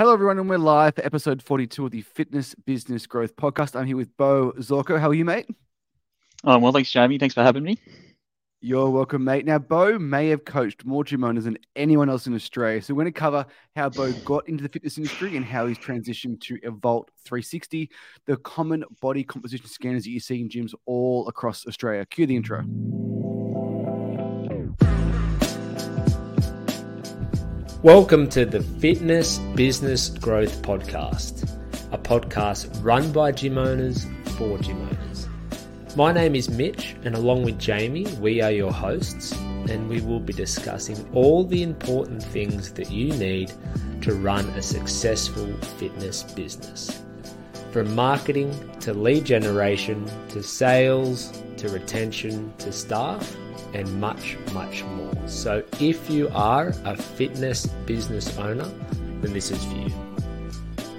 Hello, everyone, and we're live for episode 42 of the Fitness Business Growth Podcast. I'm here with Beau Zorko. How are you, mate? Oh, well, thanks, Jamie. Thanks for having me. You're welcome, mate. Now, Beau may have coached more gym owners than anyone else in Australia. So, we're going to cover how Beau got into the fitness industry and how he's transitioned to Evolt 360, the common body composition scanners that you see in gyms all across Australia. Cue the intro. Welcome to the Fitness Business Growth Podcast, a podcast run by gym owners for gym owners. My name is Mitch, and along with Jamie, we are your hosts, and we will be discussing all the important things that you need to run a successful fitness business. From marketing to lead generation to sales to retention to staff and much, much more. So, if you are a fitness business owner, then this is for you.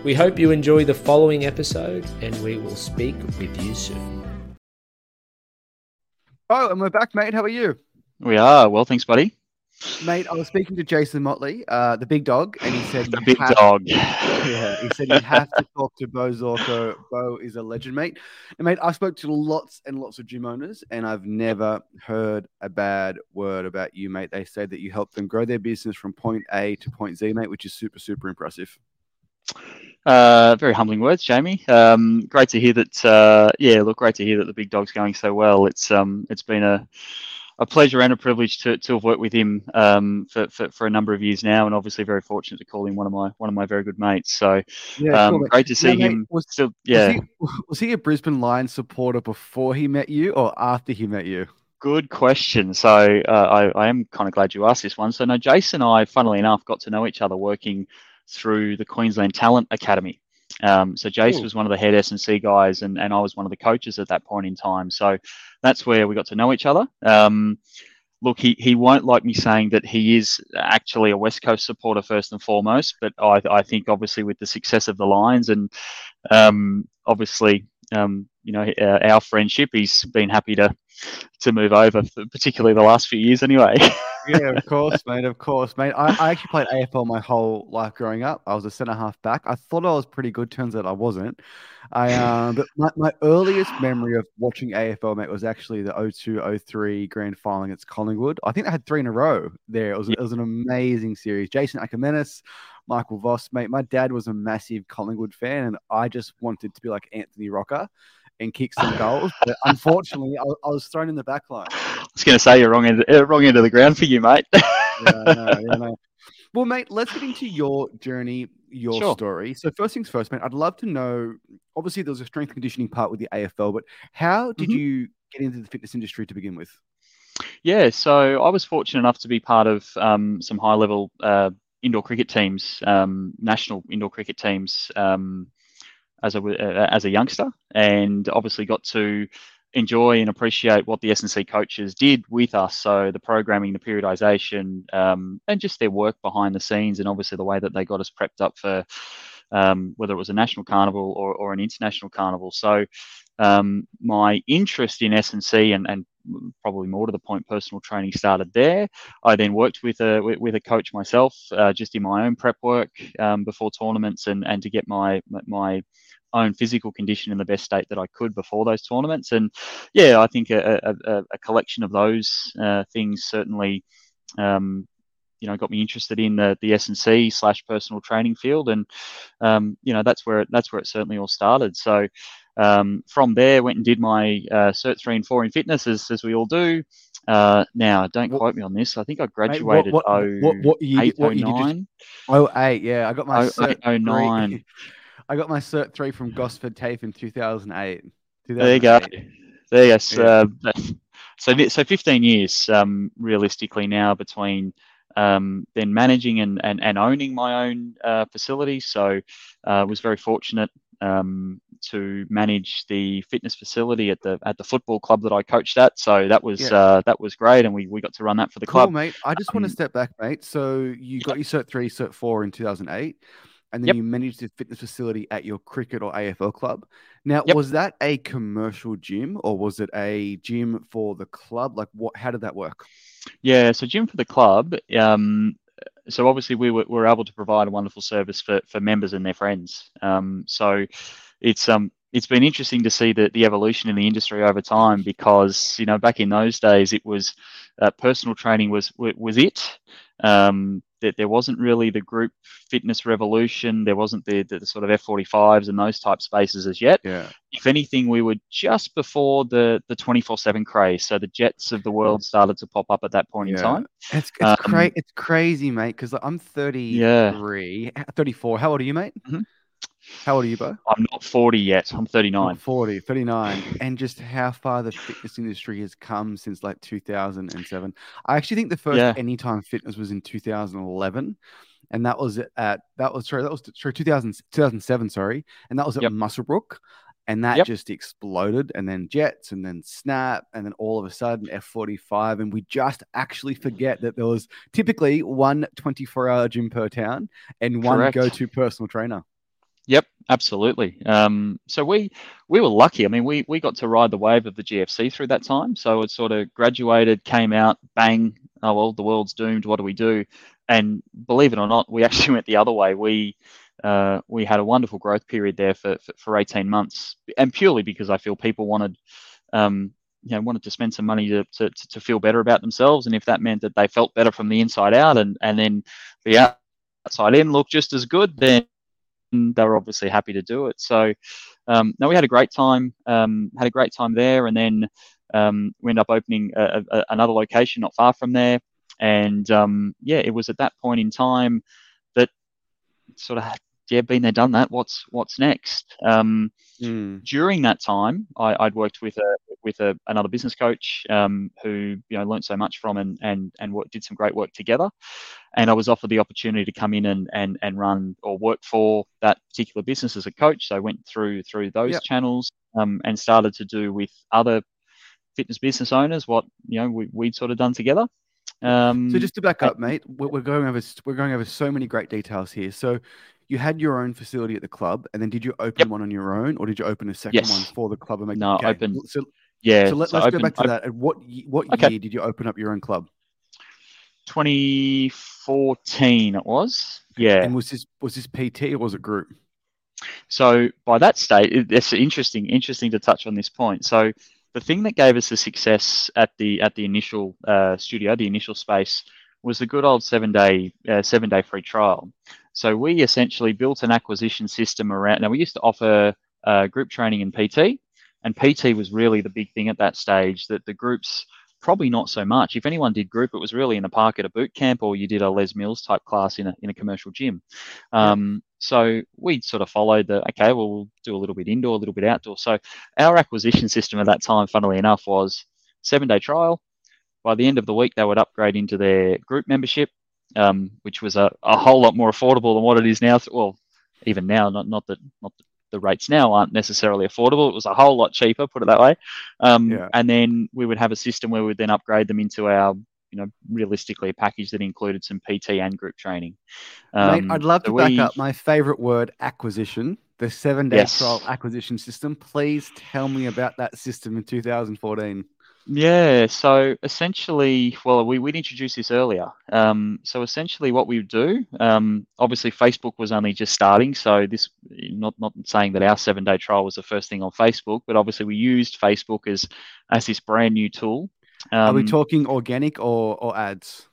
We hope you enjoy the following episode and we will speak with you soon. Oh, and we're back, mate. How are you? We are. Well, thanks, buddy. Mate, I was speaking to Jason Motley, uh, the big dog, and he said the big dog. Yeah, he said you have to talk to Beau Zorko. Beau is a legend, mate. And mate, I spoke to lots and lots of gym owners, and I've never heard a bad word about you, mate. They say that you helped them grow their business from point A to point Z, mate, which is super, super impressive. Uh, very humbling words, Jamie. Um, great to hear that. Uh, yeah, look, great to hear that the big dog's going so well. It's um, it's been a a pleasure and a privilege to, to have worked with him um, for, for, for, a number of years now, and obviously very fortunate to call him one of my one of my very good mates. So yeah, um, cool, great to see him. Mate, was, still, yeah. Was he, was he, a Brisbane Lions supporter before he met you, or after he met you? Good question. So uh, I, I am kind of glad you asked this one. So no, Jason and I, funnily enough, got to know each other working through the Queensland Talent Academy. Um, so Jace was one of the head S&C guys, and, and I was one of the coaches at that point in time. So that's where we got to know each other. Um, look, he, he won't like me saying that he is actually a West Coast supporter first and foremost, but I, I think obviously with the success of the Lions and um, obviously um, you know uh, our friendship, he's been happy to to move over, particularly the last few years anyway. yeah, of course, mate. Of course, mate. I, I actually played AFL my whole life growing up. I was a centre half back. I thought I was pretty good. Turns out I wasn't. I um, but my, my earliest memory of watching AFL, mate, was actually the 02-03 grand final against Collingwood. I think they had three in a row there. It was, yeah. it was an amazing series. Jason Akermanis, Michael Voss, mate. My dad was a massive Collingwood fan, and I just wanted to be like Anthony Rocca and kick some goals. But unfortunately, I, I, was thrown in the back line. I was going to say you're wrong end, uh, wrong end of the ground for you, mate. yeah, no, yeah, no. Well, mate, let's get into your journey, your sure. story. So, first things first, mate, I'd love to know. Obviously, there was a strength conditioning part with the AFL, but how did mm-hmm. you get into the fitness industry to begin with? Yeah, so I was fortunate enough to be part of um, some high level uh, indoor cricket teams, um, national indoor cricket teams. Um, as a uh, as a youngster, and obviously got to enjoy and appreciate what the S&C coaches did with us. So the programming, the periodization, um, and just their work behind the scenes, and obviously the way that they got us prepped up for um, whether it was a national carnival or, or an international carnival. So um, my interest in S&C and, and probably more to the point, personal training started there. I then worked with a with a coach myself, uh, just in my own prep work um, before tournaments, and and to get my my own physical condition in the best state that I could before those tournaments. And yeah, I think a, a, a collection of those uh, things certainly. Um, you know, got me interested in the the S and C slash personal training field, and um, you know that's where it, that's where it certainly all started. So um, from there, went and did my uh, Cert three and four in fitness, as, as we all do. Uh, now, don't what, quote me on this. I think I graduated Mate, what, what, oh, what, what year, eight, what year 09. Oh, eight, yeah. I got my oh, cert oh, 09. I got my cert three from Gosford TAFE in 2008. 2008. There you go. There you go. Yeah. Uh, so, so 15 years um, realistically now between um, then managing and, and, and owning my own uh, facility. So uh, was very fortunate um, to manage the fitness facility at the at the football club that I coached at. So that was yeah. uh, that was great, and we, we got to run that for the cool, club. mate. I just um, want to step back, mate. So you got your cert three, cert four in 2008 and then yep. you managed the fitness facility at your cricket or AFL club. Now, yep. was that a commercial gym or was it a gym for the club? Like, what? How did that work? Yeah, so gym for the club. Um, so obviously we were, were able to provide a wonderful service for, for members and their friends. Um, so it's um it's been interesting to see the, the evolution in the industry over time because you know back in those days it was uh, personal training was was it um, that there wasn't really the group fitness revolution there wasn't the, the, the sort of f45s and those type spaces as yet Yeah. if anything we were just before the the 24/7 craze so the Jetts of the world started to pop up at that point in time It's it's, Um, cra- it's crazy, mate. Because I'm 33, 34. How old are you, mate? Mhm. How old are you, Beau? i'm not 40 yet i'm I'm 39 40, 39. And just how far the fitness industry has come since like 2007. I actually think the first Yeah. Anytime Fitness was in 2011. And that was at, that was, sorry, that was, sorry, 2000, 2007, sorry. And that was at Yep. Muswellbrook. And that Yep. just exploded. And then Jetts, and then Snap, and then all of a sudden F45. And we just actually forget that there was typically one 24 hour gym per town and one go to personal trainer. Yep, absolutely. Um, so we we were lucky. I mean, we we got to ride the wave of the GFC through that time. So it sort of graduated, came out, bang. Oh well, the world's doomed. What do we do? And believe it or not, we actually went the other way. We uh, we had a wonderful growth period there for, for for 18 months, and purely because I feel people wanted. Um, you know, wanted to spend some money to, to, to feel better about themselves, and if that meant that they felt better from the inside out, and and then the outside in looked just as good, then they were obviously happy to do it. So, um, no, we had a great time. Um, had a great time there, and then um, we ended up opening a, a, another location not far from there. And um, yeah, it was at that point in time that sort of yeah, been there, done that. What's what's next? Um, Mm. during that time, I, I'd worked with a with a, another business coach um, who you know learned so much from and and and what, did some great work together. And I was offered the opportunity to come in and and and run or work for that particular business as a coach. So I went through through those Yep. channels um, and started to do with other fitness business owners what you know we, we'd sort of done together. Um, So just to back I- up, mate, we're going over we're going over so many great details here. So you had your own facility at the club, and then did you open Yep. one on your own, or did you open a second Yes. one for the club? And make No, okay. open- So, yeah, so let, so us open- go back to op- that. At what what Okay. year did you open up your own club? 2014 it was. Yeah. And was this was this PT or was it group? So by that state, it's interesting, interesting to touch on this point. So the thing that gave us the success at the at the initial uh, studio, the initial space, was the good old seven day uh, seven day free trial. So we essentially built an acquisition system around. Now we used to offer uh, group training and PT, and PT was really the big thing at that stage. That the groups probably not so much. If anyone did group, it was really in a park at a boot camp, or you did a Les Mills type class in a in a commercial gym. Um, So we sort of followed the okay, well we'll do a little bit indoor, a little bit outdoor. So our acquisition system at that time, funnily enough, was seven day trial. By the end of the week, they would upgrade into their group membership, um, which was a, a whole lot more affordable than what it is now. Well, even now, not not that not that the rates now aren't necessarily affordable. It was a whole lot cheaper, put it that way. Um, Yeah. And then we would have a system where we would then upgrade them into our, you know, realistically a package that included some PT and group training. Mate, Um, I'd love to so back up my favorite word, acquisition. The seven day Yes. trial acquisition system. Please tell me about that system in 2014. Yeah, so essentially, well, we, we'd introduced this earlier. Um, so essentially, what we would do, um, obviously, Facebook was only just starting. So this, not not saying that our seven day trial was the first thing on Facebook, but obviously we used Facebook as as this brand new tool. Um, Are we talking organic or, or ads?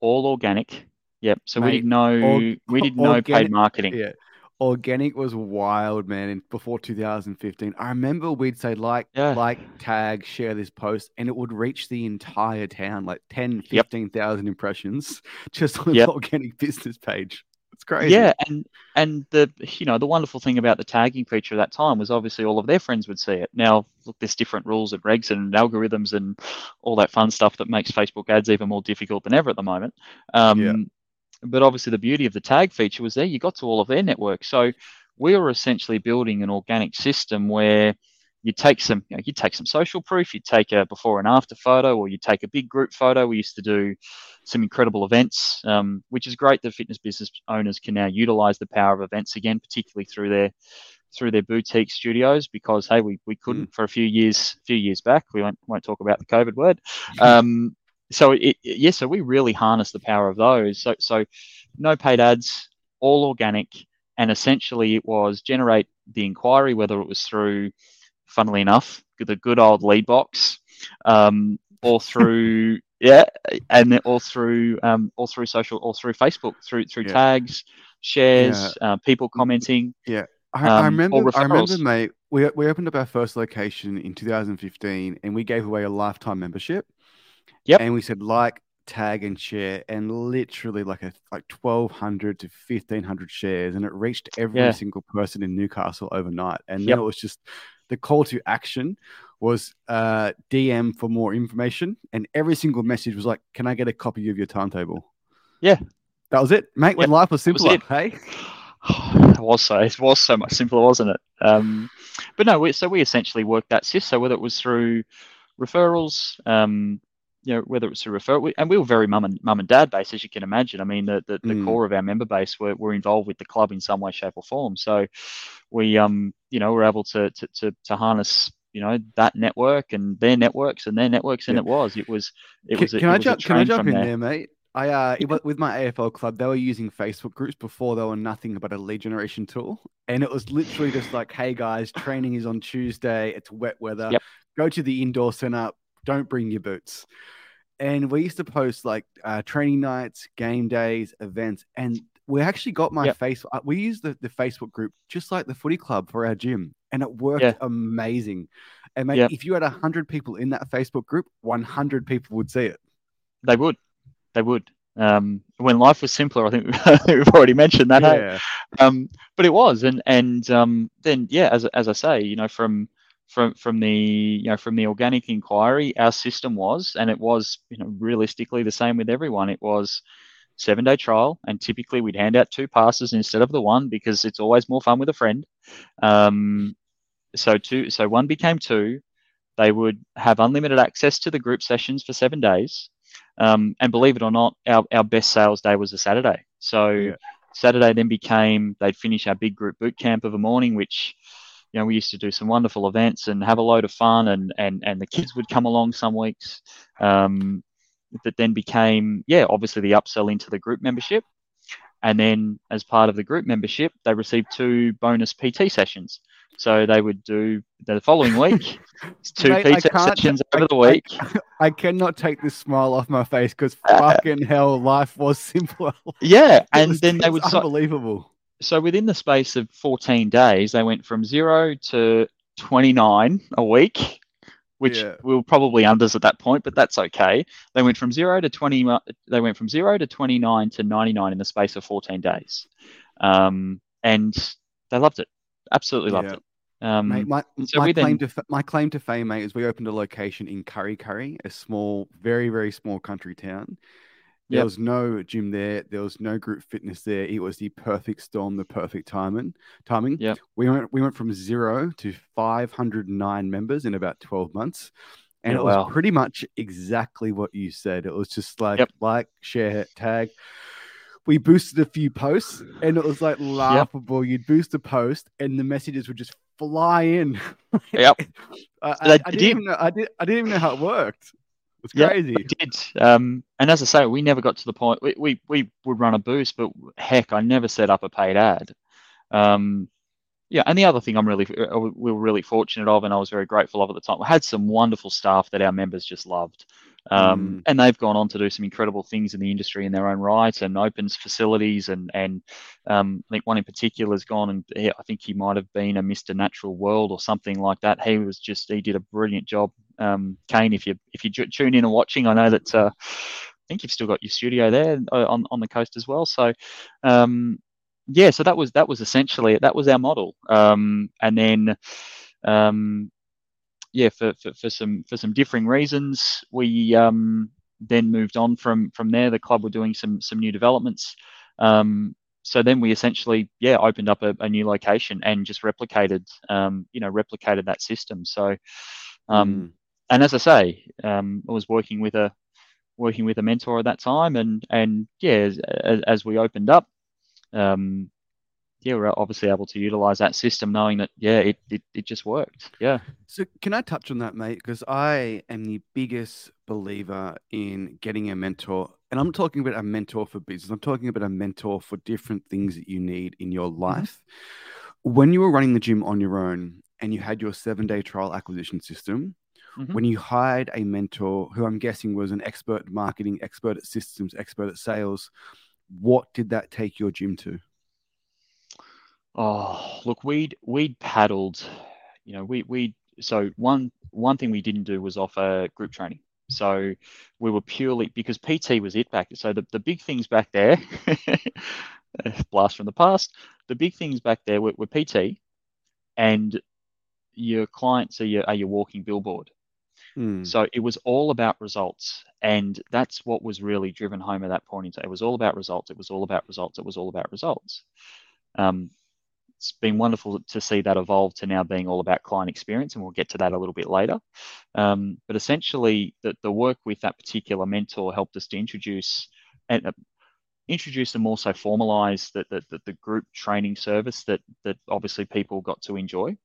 all organic? Yep. So we didn't know org- we didn't know organic- paid marketing. Yeah. Organic was wild, man, in, before 2015. I remember we'd say like, Yeah. like, tag, share this post, and it would reach the entire town, like 10, Yep. 15,000 impressions just on Yep. the organic business page. It's crazy. Yeah, and and the you know the wonderful thing about the tagging feature at that time was obviously all of their friends would see it. Now look, there's different rules and regs and algorithms and all that fun stuff that makes Facebook ads even more difficult than ever at the moment. Um, Yeah. But obviously the beauty of the tag feature was there. You got to all of their networks, so we were essentially building an organic system where you take some you, know, you take some social proof, you take a before and after photo, or you take a big group photo. We used to do some incredible events, um, which is great that fitness business owners can now utilize the power of events again, particularly through their through their boutique studios. Because hey, we, we couldn't for a few years few years back. We won't won't talk about the COVID word. Um, so it, it yeah, so we really harness the power of those. So so no paid ads, all organic, and essentially it was generate the inquiry, whether it was through, funnily enough, the good old lead box, um, or through yeah, and then all through um, all through social, all through Facebook, through through Yeah. tags, shares, uh, people commenting. Yeah. I, I Um, or remember, I remember, mate. We we opened up our first location in 2015, and we gave away a lifetime membership. Yep. And we said like, tag, and share, and literally like a like 1,200 to 1,500 shares, and it reached every Yeah. single person in Newcastle overnight. And Yep. then it was just the call to action was uh, DM for more information, and every single message was like, "Can I get a copy of your timetable?" Yeah. That was it, mate. When Yeah, life was was simpler, it. hey. it was so it was so much simpler, wasn't it? Um, but no, we, so we essentially worked that system. So whether it was through referrals, um, you know, whether it's through referral, we, and we were very mum and mum and dad based, as you can imagine. I mean, the the, the Mm. core of our member base were, were involved with the club in some way, shape, or form. So we, um, you know, were able to to to, to harness. You know that network and their networks and their networks, and Yeah. it was, it was, it Can, was. a- can it I was a jump? Can I jump in there. there, mate? I uh, with my AFL club, they were using Facebook groups before they were nothing but a lead generation tool, and it was literally just like, "Hey guys, training is on Tuesday. It's wet weather. Yep. Go to the indoor center. Don't bring your boots." And we used to post like uh, training nights, game days, events, and we actually got my Yep. face. uh, We used the, the Facebook group just like the footy club for our gym, and it worked Yeah. amazing. And mate, Yep. if you had hundred people in that Facebook group, one hundred people would see it. They would. They would. Um, when life was simpler, I think we've already mentioned that. hey? yeah. Um, but it was, and and um, then yeah, as as I say, you know, from from from the you know from the organic inquiry, our system was, and it was, you know, realistically the same with everyone. It was seven day trial, and typically we'd hand out two passes instead of the one because it's always more fun with a friend. Um, so two, so one became two. They would have unlimited access to the group sessions for seven days. Um, and believe it or not, our, our best sales day was a Saturday. So Yeah. Saturday then became they'd finish our big group boot camp of a morning, which you know we used to do some wonderful events and have a load of fun, and and and the kids would come along some weeks. Um, that then became yeah obviously the upsell into the group membership, and then as part of the group membership they received two bonus PT sessions. So they would do the following week two Mate, I PT sessions I- over the week. I cannot take this smile off my face because Uh, fucking hell, life was simpler. yeah, and then they would. unbelievable. So within the space of 14 days, they went from zero to 29 a week, which Yeah. we were probably unders at that point, but that's okay. They went from zero to 20. They went from zero to 29 to 99 in the space of 14 days, um, and they loved it. Absolutely loved Yeah. it. Um, Mate, my, so my claim then- to fa- my claim to fame, mate, is we opened a location in Kurri Kurri, a small, very very small country town. There Yep. was no gym there. There was no group fitness there. It was the perfect storm, the perfect timing. Timing. Yeah. We went we went from zero to 509 members in about 12 months. And it was wow. pretty much exactly what you said. It was just like Yep. like, share, tag. We boosted a few posts and it was like laughable. You'd boost a post and the messages would just fly in. Yep. I, I, I didn't even know I did I didn't even know how it worked. It's Yeah, crazy. We did. Um, and as I say, we never got to the point. We, we, we would run a boost, but heck, I never set up a paid ad. Um, yeah, and the other thing I'm really uh, we were really fortunate of, and I was very grateful of at the time. We had some wonderful staff that our members just loved, um, Mm. and they've gone on to do some incredible things in the industry in their own right, and opens facilities, and and um, I think one in particular has gone and I think he might have been a Mr. Natural World or something like that. He was just he did a brilliant job. Um, Kane, if you if you tune in and watching, I know that uh, I think you've still got your studio there uh, on on the coast as well. So um, yeah, so that was that was essentially it. That was our model. Um, and then um, yeah, for, for, for some for some differing reasons, we um, then moved on from from there. The club were doing some some new developments. Um, so then we essentially yeah opened up a, a new location and just replicated um, you know replicated that system. So um, Mm. And as I say, um, I was working with a working with a mentor at that time, and and yeah, as, as, we opened up, um, yeah, we're obviously able to utilize that system, knowing that yeah, it it, it just worked. Yeah. So can I touch on that, mate? Because I am the biggest believer in getting a mentor, and I'm talking about a mentor for business. I'm talking about a mentor for different things that you need in your life. Mm-hmm. When you were running the gym on your own and you had your seven day trial acquisition system, Mm-hmm. When you hired a mentor who I'm guessing was an expert at marketing, expert at systems, expert at sales, what did that take your gym to? Oh, look, we'd we'd paddled, you know, we we so one one thing we didn't do was offer group training. So we were purely because PT was it back. So the, the big things back there, blast from the past, the big things back there were, were PT and your clients are your, are your walking billboard. Mm. So it was all about results. And that's what was really driven home at that point. It was all about results. It was all about results. It was all about results. Um, it's been wonderful to see that evolve to now being all about client experience, and we'll get to that a little bit later. Um, but essentially, the, the work with that particular mentor helped us to introduce and uh, introduce and also formalize the, the, the, the group training service that that obviously people got to enjoy.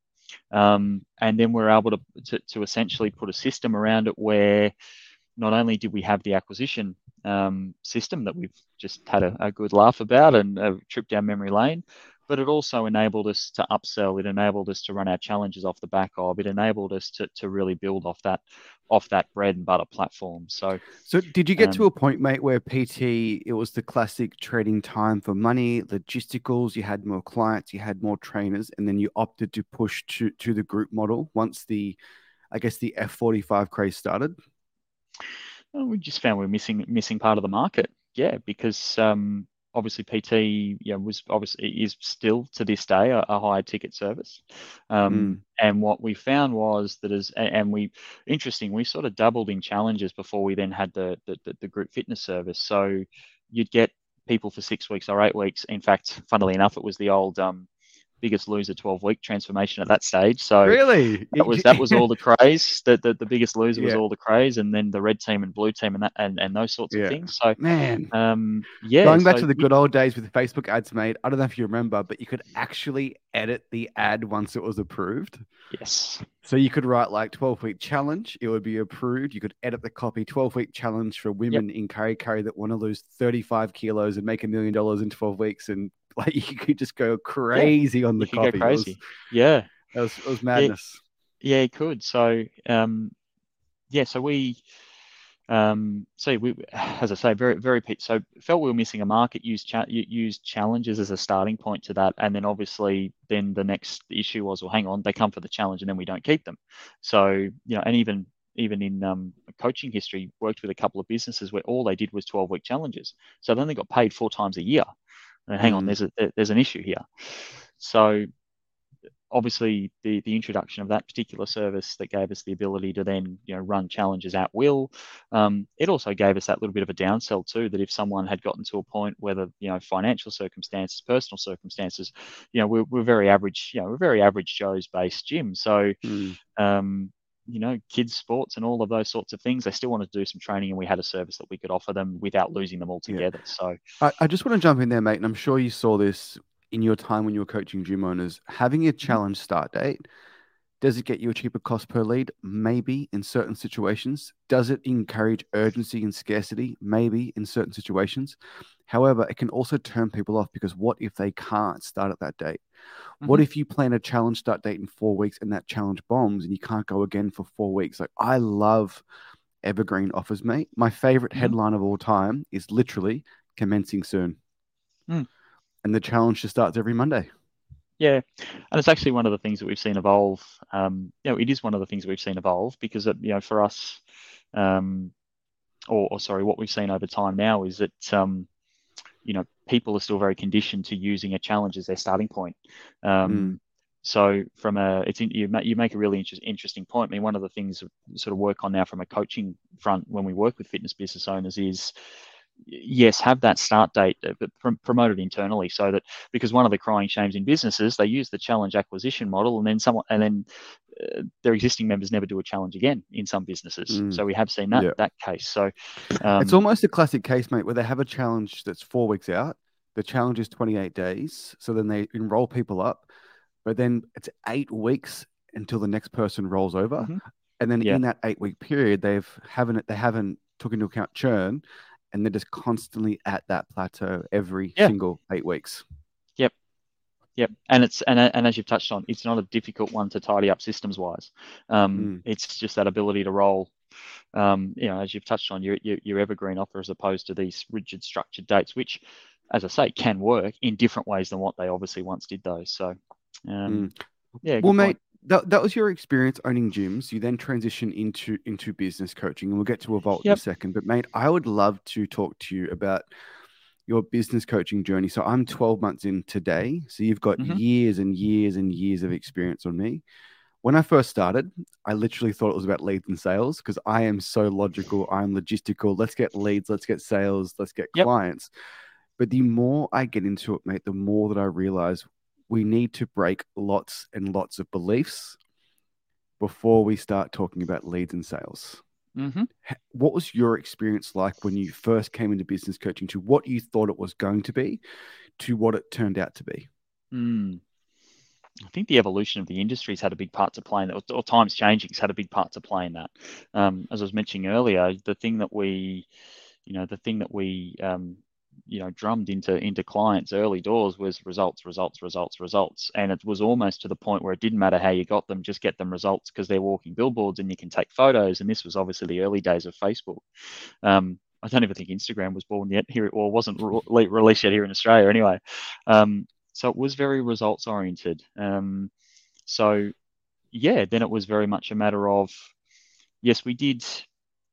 Um, and then we're able to, to, to, essentially put a system around it where not only did we have the acquisition um, system that we've just had a, a good laugh about and a trip down memory lane, but it also enabled us to upsell. It enabled us to run our challenges off the back of. It enabled us to, to really build off that off that bread and butter platform. So, so did you get um, to a point, mate, where PT it was the classic trading time for money, logisticals? You had more clients, you had more trainers, and then you opted to push to to the group model once the, I guess, the F forty five craze started. Well, we just found we we're missing missing part of the market. Yeah, because um, obviously PT you know, was obviously is still to this day a, a higher ticket service. Um, mm. And what we found was that as and we interesting, we sort of doubled in challenges before we then had the the, the group fitness service. So you'd get people for six weeks or eight weeks. In fact, funnily enough, it was the old um, biggest loser 12 week transformation at that stage. So really, that was that was all the craze. That the, the biggest loser was all the craze, and then the red team and blue team and that and, and those sorts yeah. of things. So man, um, yeah, going back so, to the good old days with Facebook ads, mate. I don't know if you remember, but you could actually edit the ad once it was approved. Yes. So you could write like 12 week challenge, it would be approved. You could edit the copy 12 week challenge for women yep. in Kurri Kurri that want to lose 35 kilos and make a million dollars in 12 weeks and like you could just go crazy yeah, on the copy. Go crazy. Was, yeah. It was, it was madness. Yeah, yeah, it could. So, um, yeah, so we, um, so we, as I say, very, very, so felt we were missing a market, used, cha- used challenges as a starting point to that. And then obviously then the next issue was, well, hang on, they come for the challenge and then we don't keep them. So, you know, and even, even in um, coaching history, worked with a couple of businesses where all they did was 12 week challenges. So then they got paid four times a year hang on, there's a there's an issue here. So obviously the the introduction of that particular service that gave us the ability to then you know run challenges at will um, it also gave us that little bit of a downsell too that if someone had gotten to a point whether you know financial circumstances personal circumstances you know we're, we're very average you know we're very average joe's based gym so mm. um, you know, kids sports and all of those sorts of things. They still wanted to do some training, and we had a service that we could offer them without losing them altogether. Yeah. So, I, I, just want to jump in there, mate, and I'm sure you saw this in your time when you were coaching gym owners. Having a mm-hmm. challenge start date does it get you a cheaper cost per lead? Maybe in certain situations. Does it encourage urgency and scarcity? Maybe in certain situations. However, it can also turn people off because what if they can't start at that date? Mm-hmm. What if you plan a challenge start date in four weeks and that challenge bombs and you can't go again for four weeks? Like, I love evergreen offers, mate. My favorite mm-hmm. headline of all time is literally commencing soon. Mm. And the challenge just starts every Monday. Yeah, and it's actually one of the things that we've seen evolve. Um, you know, it is one of the things we've seen evolve because it, you know, for us, um, or, or, sorry, what we've seen over time now is that um, you know people are still very conditioned to using a challenge as their starting point. Um, mm. So from a, it's in, you, you make a really inter- interesting point. I mean, one of the things sort of work on now from a coaching front when we work with fitness business owners is yes, have that start date, uh, but promote it internally so that because one of the crying shames in businesses, they use the challenge acquisition model, and then someone and then uh, their existing members never do a challenge again in some businesses. Mm. So we have seen that yeah. that case. So um, it's almost a classic case, mate, where they have a challenge that's four weeks out, The challenge is 28 days. So then they enroll people up, but then it's eight weeks until the next person rolls over. Mhm. And then Yeah. in that eight week period, they've haven't they haven't took into account churn and they're just constantly at that plateau every Yeah. single eight weeks. Yep, yep, and it's and and as you've touched on, it's not a difficult one to tidy up systems wise. Um, It's just that ability to roll. Um, you know, as you've touched on, your, your your evergreen offer as opposed to these rigid structured dates, which, as I say, can work in different ways than what they obviously once did. Those so, um, yeah. well, mate, point. That, that was your experience owning gyms. You then transition into into business coaching, and we'll get to Evolt in a second. But mate, I would love to talk to you about your business coaching journey. So I'm 12 months in today. So you've got Mhm. years and years and years of experience on me. When I first started, I literally thought it was about leads and sales because I am so logical. I'm logistical. Let's get leads, let's get sales, let's get Yep. clients. But the more I get into it, mate, the more that I realize we need to break lots and lots of beliefs before we start talking about leads and sales. Mhm. What was your experience like when you first came into business coaching to what you thought it was going to be to what it turned out to be? Mm. I think the evolution of the industry's had a big part to play in that, or, times changing's had a big part to play in that. Um, as I was mentioning earlier, the thing that we, you know, the thing that we, um, you know, drummed into into clients early doors was results, results, results, results, and it was almost to the point where it didn't matter how you got them, just get them results because they're walking billboards and you can take photos. And this was obviously the early days of Facebook. Um, I don't even think Instagram was born yet here, or wasn't re- released yet here in Australia anyway. Um, so it was very results oriented. Um, so yeah, then it was very much a matter of yes, we did,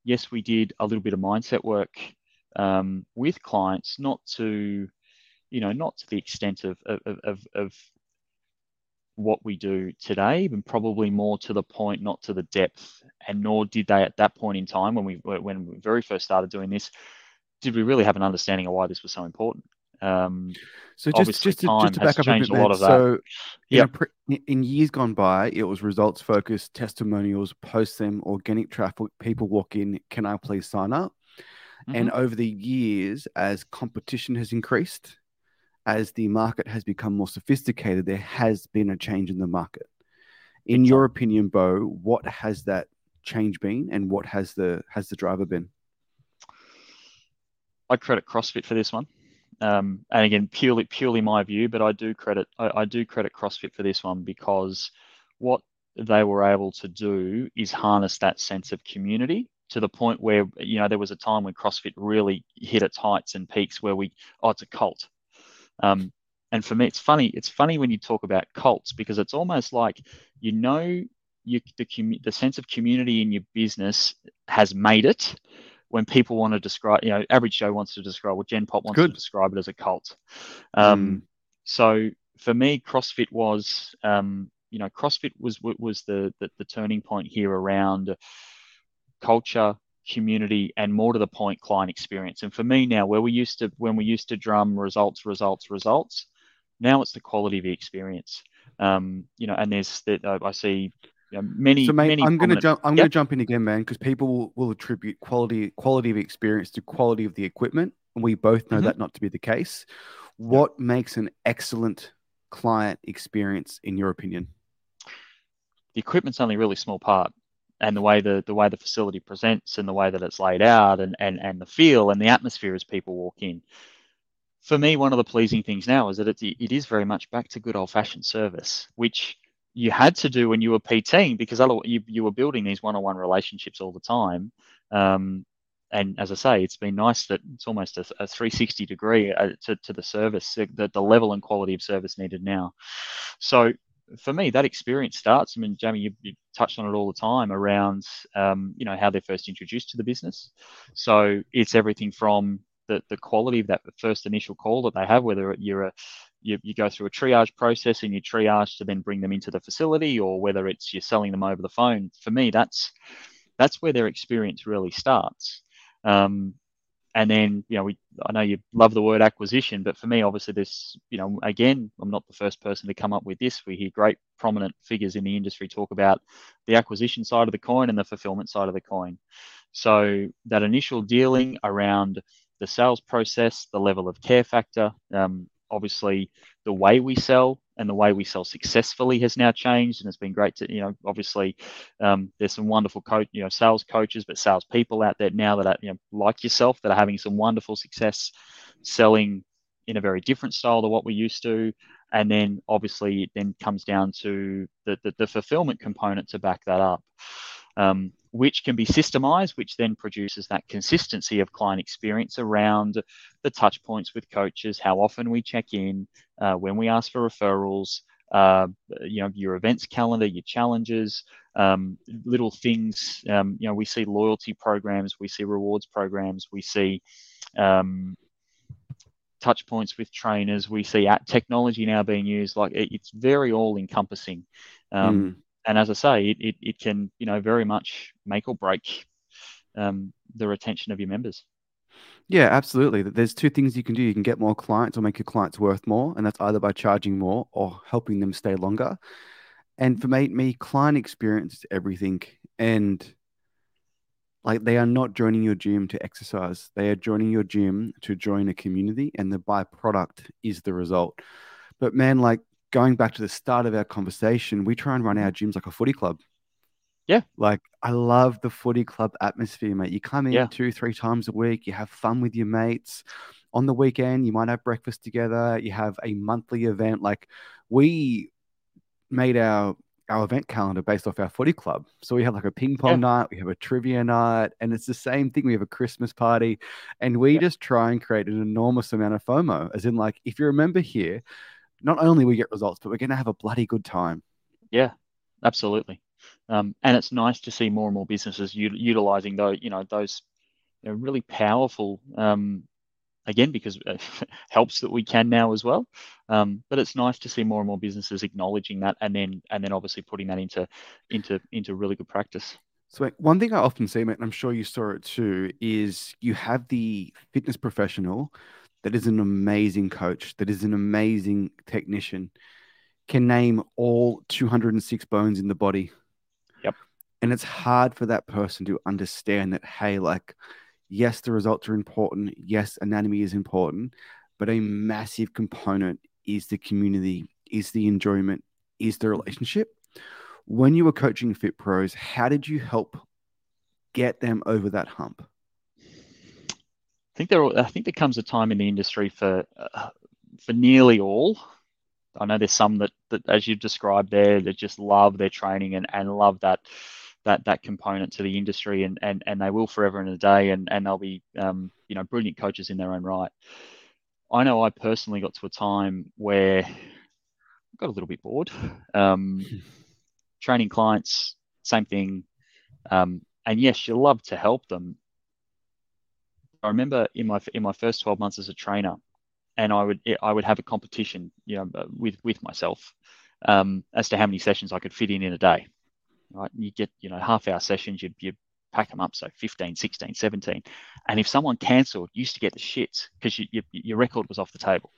yes, we did a little bit of mindset work um, with clients, not to, you know, not to the extent of of, of, of what we do today, but probably more to the point, not to the depth. And nor did they at that point in time when we when we very first started doing this, did we really have an understanding of why this was so important. Um, So just just to, just to back up a bit, a lot man. of that. So in, Yep. pre- in years gone by, it was results focused, testimonials, post them, organic traffic. People walk in, can I please sign up? And Mm-hmm. over the years, as competition has increased, as the market has become more sophisticated, there has been a change in the market. In your opinion, Beau, what has that change been, and what has the has the driver been? I credit CrossFit for this one. Um, and again, purely purely my view, but I do credit I, I do credit CrossFit for this one because what they were able to do is harness that sense of community to the point where you know there was a time when CrossFit really hit its heights and peaks where we oh it's a cult. Um, and for me, it's funny. It's funny when you talk about cults because it's almost like you know you the the sense of community in your business has made it when people want to describe, you know, average Joe wants to describe, what Gen Pop wants Good. to describe it as a cult. Um, So for me, CrossFit was, um, you know, CrossFit was was the, the the turning point here around culture, community, and more to the point, client experience. And for me now, where we used to when we used to drum results, results, results, now it's the quality of the experience. Um, you know, and there's that I see you know, many So, mate, many I'm going to jump. I'm Yep. going to jump in again, man, because people will, will attribute quality quality of experience to quality of the equipment, and we both know Mhm. that not to be the case. What makes an excellent client experience, in your opinion? the equipment's only a really small part and the way the the way the facility presents and the way that it's laid out and and and the feel and the atmosphere as people walk in for me one of the pleasing things now is that it's, it is very much back to good old fashioned service which you had to do when you were PTing because you, you were building these one-on-one relationships all the time um, and as I say, it's been nice that it's almost a, a 360 degree uh, to, to the service, the, the level and quality of service needed now. So for me, that experience starts. I mean, Jamie, you, you touched on it all the time around, um, you know, how they're first introduced to the business. So it's everything from the, the quality of that first initial call that they have, whether you're a you, you go through a triage process and you triage to then bring them into the facility, or whether it's you're selling them over the phone. For me, that's that's where their experience really starts. Um, and then, you know, we I know you love the word acquisition, but for me, obviously, this, you know, again, I'm not the first person to come up with this. We hear great prominent figures in the industry talk about the acquisition side of the coin and the fulfillment side of the coin. So that initial dealing around the sales process, the level of care factor. Um, obviously, the way we sell and the way we sell successfully has now changed, and it's been great to you know. Obviously, um, there's some wonderful coach, you know, sales coaches, but sales people out there now that are you know like yourself that are having some wonderful success selling in a very different style to what we used to. And then obviously it then comes down to the, the, the fulfillment component to back that up. Um, which can be systemized, which then produces that consistency of client experience around the touch points with coaches, how often we check in, uh, when we ask for referrals, uh, you know, your events calendar, your challenges, um, little things. Um, you know, we see loyalty programs, we see rewards programs, we see um, touch points with trainers. We see at technology now being used. Like it, it's very all encompassing. Um, mm and as I say, it, it, it can you know very much make or break um, the retention of your members. Yeah, absolutely. There's two things you can do. You can get more clients or make your clients worth more, and that's either by charging more or helping them stay longer. And for me, me client experience is everything. And like they are not joining your gym to exercise; they are joining your gym to join a community, and the byproduct is the result. But man, like going back to the start of our conversation, we try and run our gyms like a footy club. Yeah. Like I love the footy club atmosphere, mate. You come in yeah. two, three times a week, you have fun with your mates. On the weekend, you might have breakfast together, you have a monthly event. Like we made our our event calendar based off our footy club. So we have like a ping pong yeah. night, we have a trivia night, and it's the same thing. We have a Christmas party, and we yeah. just try and create an enormous amount of FOMO. As in, like, if you remember here, not only we get results, but we're going to have a bloody good time. Yeah, absolutely. Um, and it's nice to see more and more businesses u- utilizing those, you know, those you know, really powerful, um, again, because it helps that we can now as well. Um, but it's nice to see more and more businesses acknowledging that, and then and then obviously putting that into into into really good practice. So one thing I often see, mate, and I'm sure you saw it too, is you have the fitness professional that is an amazing coach, that is an amazing technician, can name all 206 bones in the body. Yep. And it's hard for that person to understand that, hey, like, yes, the results are important. Yes, anatomy is important, but a massive component is the community, is the enjoyment, is the relationship. When you were coaching Fit Pros, how did you help get them over that hump? I think there, I think there comes a time in the industry for uh, for nearly all. I know there's some that, that, as you've described there, that just love their training and, and love that that that component to the industry, and and, and they will forever and a day, and and they'll be um, you know brilliant coaches in their own right. I know I personally got to a time where I got a little bit bored. Um, training clients, same thing. Um, and yes, you love to help them, I remember in my in my first 12 months as a trainer, and I would I would have a competition, you know, with with myself um, as to how many sessions I could fit in in a day. Right, and you get you know half hour sessions, you you pack them up, so 15, 16, 17, and if someone cancelled, used to get the shits because you, you, your record was off the table.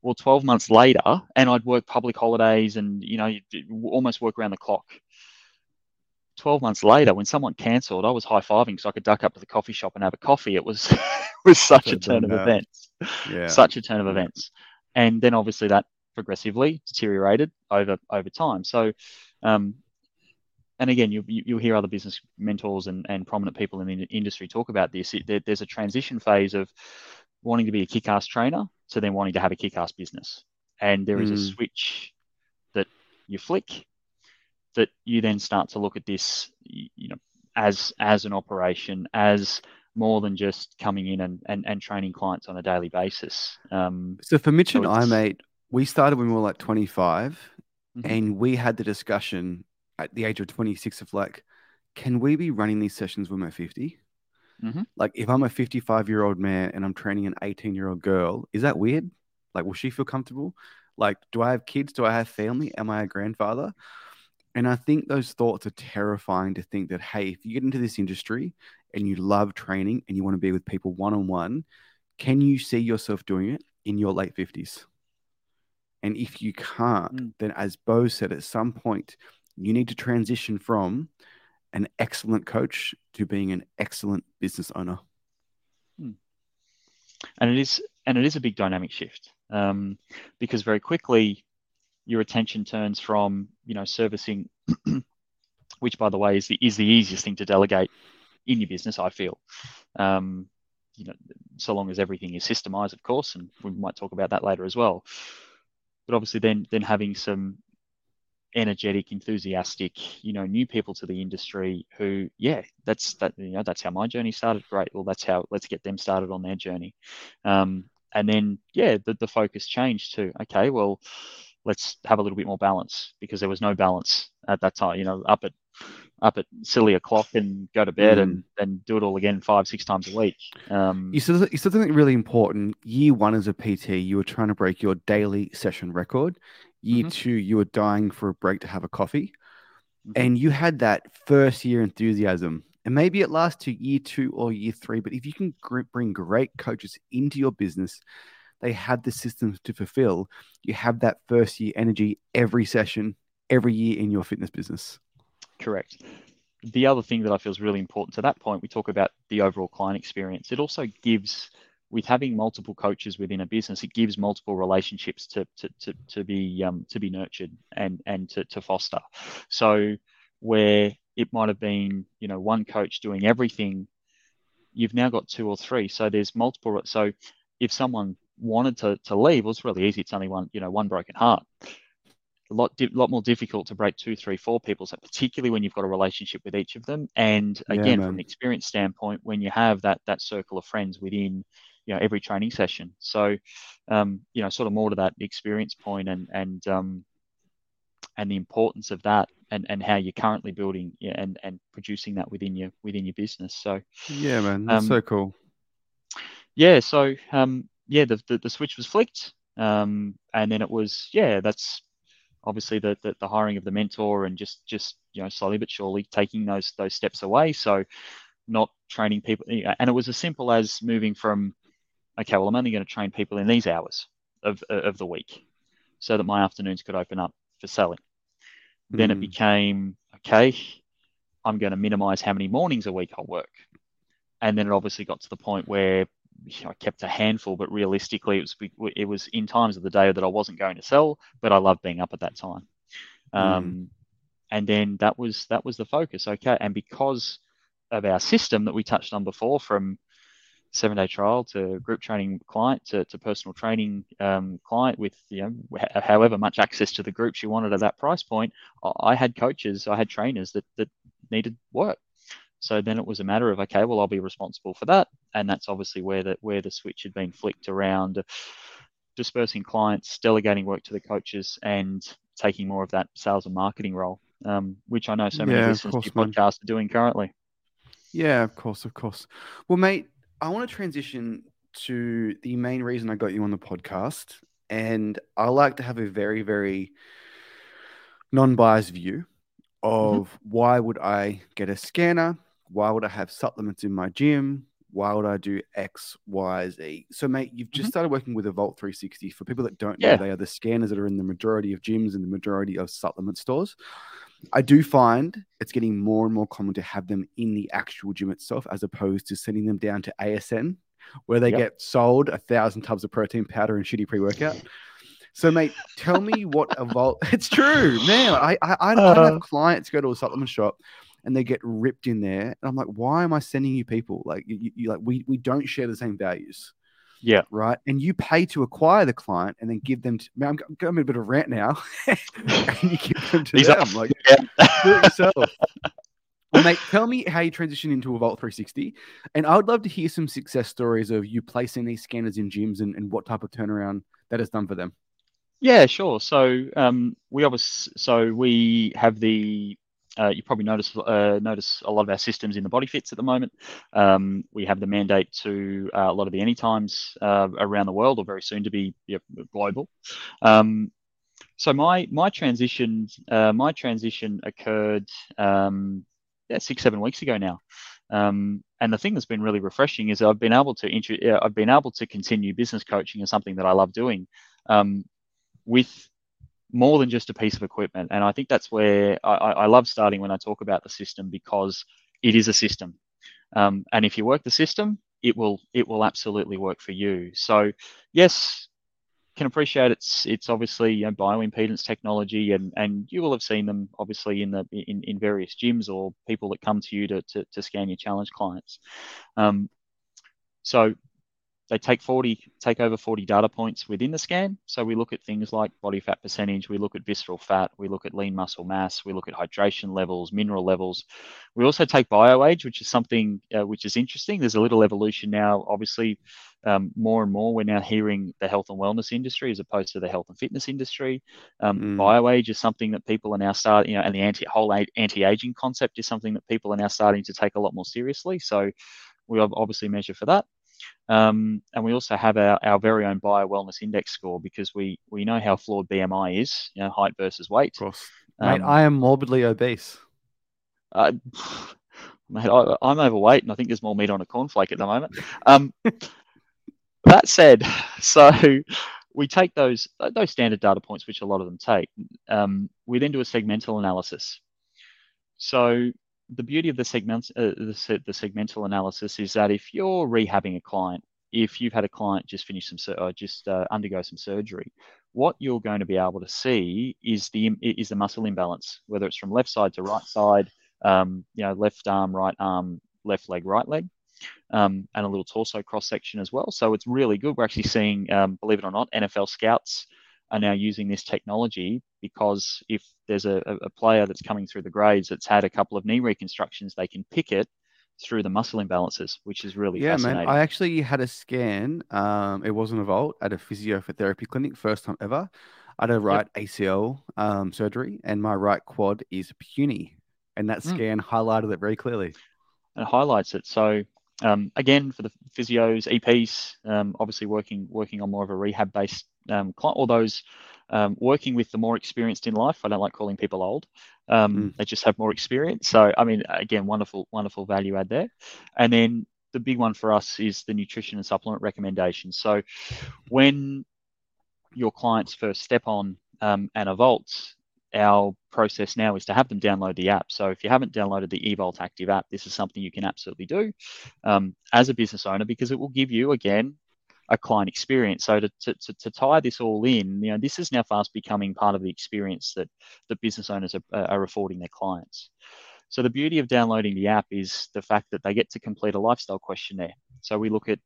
Well, 12 months later, and I'd work public holidays and you know almost work around the clock 12 months later, when someone cancelled, I was high fiving so I could duck up to the coffee shop and have a coffee. It was was such a turn of events, yeah. such a turn of events, and then obviously that progressively deteriorated over over time. So, um, and again, you you'll hear other business mentors and, and prominent people in the industry talk about this. It, there, there's a transition phase of wanting to be a kick-ass trainer to then wanting to have a kick-ass business, and there is mm. a switch that you flick that you then start to look at this, you know, as as an operation, as more than just coming in and, and, and training clients on a daily basis. Um, so for Mitch so and I, mate, we started when we were like 25 mm-hmm. and we had the discussion at the age of 26 of like, can we be running these sessions when we're 50? Mm-hmm. Like if I'm a 55 year old man and I'm training an 18 year old girl, is that weird? Like, will she feel comfortable? Like, do I have kids? Do I have family? Am I a grandfather? And I think those thoughts are terrifying to think that, hey, if you get into this industry and you love training and you want to be with people one on one, can you see yourself doing it in your late 50s? And if you can't, mm. then as Beau said, at some point, you need to transition from an excellent coach to being an excellent business owner. Hmm. and it is and it is a big dynamic shift um, because very quickly your attention turns from you know servicing, which by the way is the is the easiest thing to delegate in your business. I feel, um, you know, so long as everything is systemized, of course, and we might talk about that later as well. But obviously, then then having some energetic, enthusiastic, you know, new people to the industry who, yeah, that's that, you know, that's how my journey started. Great. Well, that's how let's get them started on their journey. Um, and then, yeah, the, the focus changed to, okay, well, let's have a little bit more balance because there was no balance at that time. You know, up at up at silly o'clock and go to bed mm. and then do it all again five six times a week. Um, you said you said something really important. Year one as a PT, you were trying to break your daily session record. Year mm-hmm. two, you were dying for a break to have a coffee, mm-hmm. and you had that first year enthusiasm. And maybe it lasts to year two or year three, but if you can bring great coaches into your business they have the systems to fulfill, you have that first year energy every session, every year in your fitness business. Correct. The other thing that I feel is really important to that point, we talk about the overall client experience. It also gives, with having multiple coaches within a business, it gives multiple relationships to to, to, to be um, to be nurtured and and to, to foster. So where it might have been, you know, one coach doing everything, you've now got two or three. So there's multiple. So if someone wanted to, to leave, was really easy. It's only one, you know, one broken heart. A lot, di- lot more difficult to break two, three, four people. So particularly when you've got a relationship with each of them, and again, yeah, from an experience standpoint, when you have that that circle of friends within, you know, every training session. So, um, you know, sort of more to that experience point and and um, and the importance of that and, and how you're currently building and, and producing that within your within your business. So yeah, man, that's um, so cool. Yeah, so um, yeah, the, the, the switch was flicked. Um, and then it was, yeah, that's obviously the, the, the hiring of the mentor and just, just, you know, slowly but surely taking those, those steps away. So not training people. And it was as simple as moving from, okay, well, I'm only going to train people in these hours of, of the week so that my afternoons could open up for selling. Mm. Then it hmm. became, okay, I'm going to minimize how many mornings a week I'll work. And then it obviously got to the point where I kept a handful, but realistically, it was it was in times of the day that I wasn't going to sell, but I loved being up at that time. Mm. Um, and then that was that was the focus. Okay, and because of our system that we touched on before, from seven day trial to group training client to, to personal training um, client with you know however much access to the groups you wanted at that price point, I had coaches, I had trainers that that needed work. So then it was a matter of okay, well I'll be responsible for that, and that's obviously where the where the switch had been flicked around, dispersing clients, delegating work to the coaches, and taking more of that sales and marketing role, um, which I know so many yeah, listeners to your podcast are doing currently. Yeah, of course, of course. Well, mate, I want to transition to the main reason I got you on the podcast, and I like to have a very, very non-biased view mm-hmm. of mm-hmm. why would I get a scanner why would I have supplements in my gym? Why would I do X, Y, Z? So, mate, you've just mm-hmm. started working with Evolt 360. For people that don't know, they are the scanners that are in the majority of gyms and the majority of supplement stores. I do find it's getting more and more common to have them in the actual gym itself as opposed to sending them down to ASN, where they yep. get sold a thousand tubs of protein powder and shitty pre workout. So, mate, tell me what Evolt. It's true, man. I I, I, uh, I have clients go to a supplement shop and they get ripped in there. And I'm like, why am I sending you people? Like, you, you like we we don't share the same values. Yeah. Right. And you pay to acquire the client and then give them. To, man, I'm going a bit of a rant now. and you give them to them. Like, yeah. do it yourself. well, mate, tell me how you transition into Evolt 360. And I would love to hear some success stories of you placing these scanners in gyms and, and what type of turnaround that has done for them. Yeah, sure. So um, we obviously so we have the uh, you probably notice uh, notice a lot of our systems in the body fits at the moment. Um, we have the mandate to uh, a lot of the anytimes uh, around the world, or very soon to be yeah, global. Um, so my my transition uh, my transition occurred um, yeah, six seven weeks ago now. Um, and the thing that's been really refreshing is I've been able to intro- I've been able to continue business coaching as something that I love doing um, with more than just a piece of equipment. And I think that's where I, I love starting when I talk about the system because it is a system. Um, and if you work the system, it will it will absolutely work for you. So yes, can appreciate it's it's obviously you know, bioimpedance technology, and and you will have seen them obviously in the in, in various gyms or people that come to you to to, to scan your challenge clients. Um, so they take 40 take over 40 data points within the scan. So we look at things like body fat percentage we look at visceral fat we look at lean muscle mass we look at hydration levels mineral levels. We also take bioage, which is something uh, which is interesting. There's a little evolution now obviously um, more and more we're now hearing the health and wellness industry as opposed to the health and fitness industry. Um, mm. bio age is something that people are now starting you know and the anti whole anti-aging concept is something that people are now starting to take a lot more seriously. So we obviously measure for that um, and we also have our, our very own bio wellness index score because we, we know how flawed BMI is, you know, height versus weight. Of course. Mate, um, I am morbidly obese. Uh, mate, I, am overweight and I think there's more meat on a cornflake at the moment. Um, that said, so we take those those standard data points, which a lot of them take. Um, we then do a segmental analysis. So the beauty of the segment uh, the, the segmental analysis is that if you're rehabbing a client, if you've had a client just finish some or uh, just uh, undergo some surgery, what you're going to be able to see is the is the muscle imbalance, whether it's from left side to right side, um, you know, left arm, right arm, left leg, right leg, um, and a little torso cross section as well. So it's really good. We're actually seeing, um, believe it or not, NFL scouts are now using this technology because if there's a, a player that's coming through the grades that's had a couple of knee reconstructions, they can pick it through the muscle imbalances, which is really yeah, man. I actually had a scan. Um, it wasn't a vault at a physiotherapy clinic, first time ever. I had a right yep. ACL um, surgery, and my right quad is puny, and that hmm. scan mm. highlighted it very clearly. It highlights it. So um, again, for the physios, EPs, um, obviously working working on more of a rehab based um, client, or those um, working with the more experienced in life. I don't like calling people old. Mm. They just have more experience. So, I mean, again, wonderful, wonderful value add there. And then the big one for us is the nutrition and supplement recommendations. So, when your clients first step on um, an Evolt, our process now is to have them download the app. So if you haven't downloaded the Evolt Active app, this is something you can absolutely do um, as a business owner because it will give you again a client experience. So to, to, to, tie this all in, you know, this is now fast becoming part of the experience that the business owners are, are affording their clients. So the beauty of downloading the app is the fact that they get to complete a lifestyle questionnaire. So we look at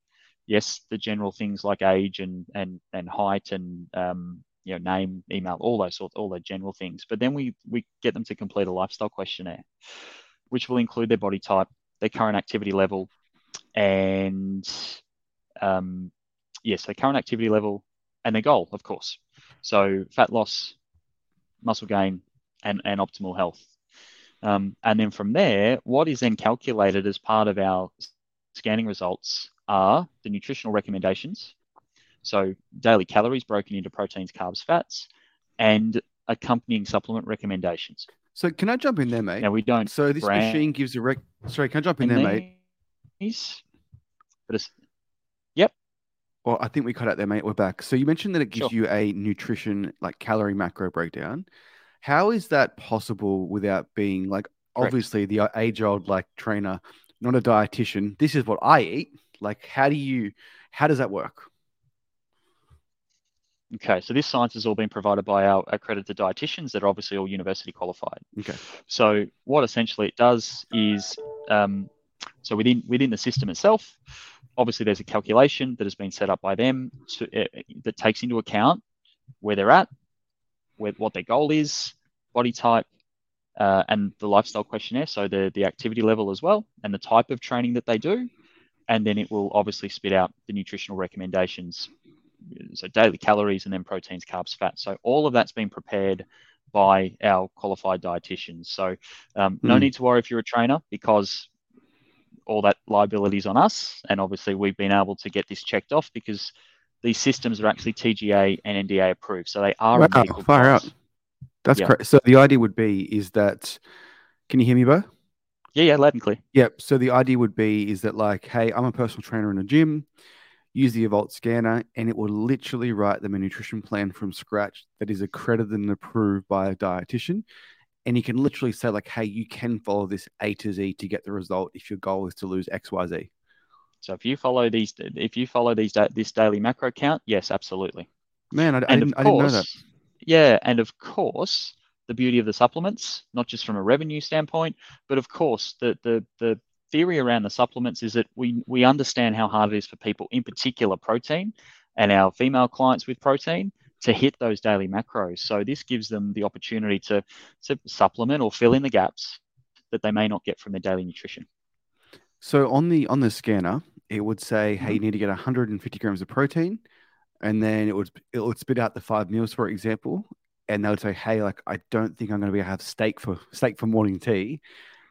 yes, the general things like age and and and height and um, you know, name, email, all those sorts, all the general things. But then we we get them to complete a lifestyle questionnaire, which will include their body type, their current activity level, and um, yes, their current activity level and their goal, of course. So fat loss, muscle gain, and, and optimal health. Um, and then from there, what is then calculated as part of our scanning results are the nutritional recommendations, so daily calories broken into proteins, carbs, fats, and accompanying supplement recommendations. So can I jump in there, mate? Now we don't. So this machine gives a rec. Sorry, can I jump in there, mate? But it's yep. Well, I think we cut out there, mate. We're back. So you mentioned that it gives sure. you a nutrition, like calorie macro breakdown. How is that possible without being like Correct. obviously the age-old like trainer, not a dietitian? This is what I eat. Like, how do you? How does that work? Okay, so this science has all been provided by our accredited dietitians that are obviously all university qualified. Okay. So what essentially it does is, um, so within within the system itself, obviously there's a calculation that has been set up by them to, uh, that takes into account where they're at, where, what their goal is, body type, uh, and the lifestyle questionnaire. So the the activity level as well, and the type of training that they do, and then it will obviously spit out the nutritional recommendations so daily calories and then proteins, carbs, fats. So all of that's been prepared by our qualified dietitians. So um, no mm. need to worry if you're a trainer because all that liability is on us. And obviously we've been able to get this checked off because these systems are actually TGA and NDA approved. So they are wow, far out. That's yeah. correct. So the idea would be is that can you hear me, Beau? Yeah, yeah, loud and clear. Yep. So the idea would be is that like, hey, I'm a personal trainer in a gym use the Evolt scanner, and it will literally write them a nutrition plan from scratch that is accredited and approved by a dietitian. And you can literally say, like, hey, you can follow this A to Z to get the result if your goal is to lose X, Y, Z. So if you follow these, if you follow these this daily macro count, yes, absolutely. Man, I, I, didn't, course, I didn't know that. Yeah, and of course, the beauty of the supplements, not just from a revenue standpoint, but of course, the the the theory around the supplements is that we we understand how hard it is for people, in particular protein, and our female clients with protein to hit those daily macros. So this gives them the opportunity to to supplement or fill in the gaps that they may not get from their daily nutrition. So on the on the scanner, it would say, "Hey, you mm-hmm. need to get 150 grams of protein," and then it would it would spit out the five meals, for example, and they would say, "Hey, like I don't think I'm going to be able to have steak for steak for morning tea."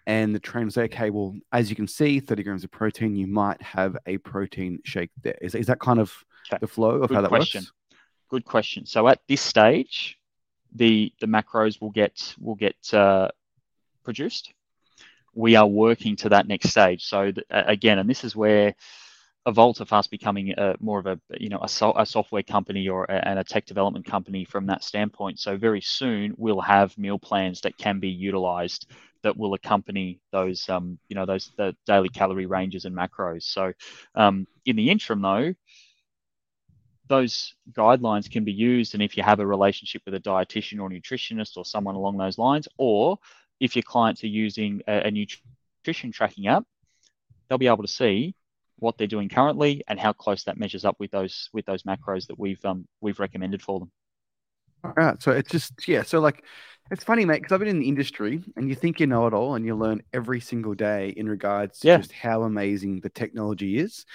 And the trainer say, "Okay, well, as you can see, 30 grams of protein, you might have a protein shake there. Is, Is, that kind of okay. the flow of Good how that question. works? Good question. So at this stage, the the macros will get will get uh, produced. We are working to that next stage. So th- again, and this is where Evolt to fast becoming a, more of a you know a, so, a software company or a, and a tech development company from that standpoint. So very soon we'll have meal plans that can be utilized that will accompany those um, you know those the daily calorie ranges and macros. So um, in the interim though, those guidelines can be used, and if you have a relationship with a dietitian or nutritionist or someone along those lines, or if your clients are using a, a nutrition tracking app, they'll be able to see what they're doing currently and how close that measures up with those with those macros that we've um, we've recommended for them. All right. So it's just yeah. So like, it's funny, mate, because I've been in the industry, and you think you know it all, and you learn every single day in regards to yeah. just how amazing the technology is.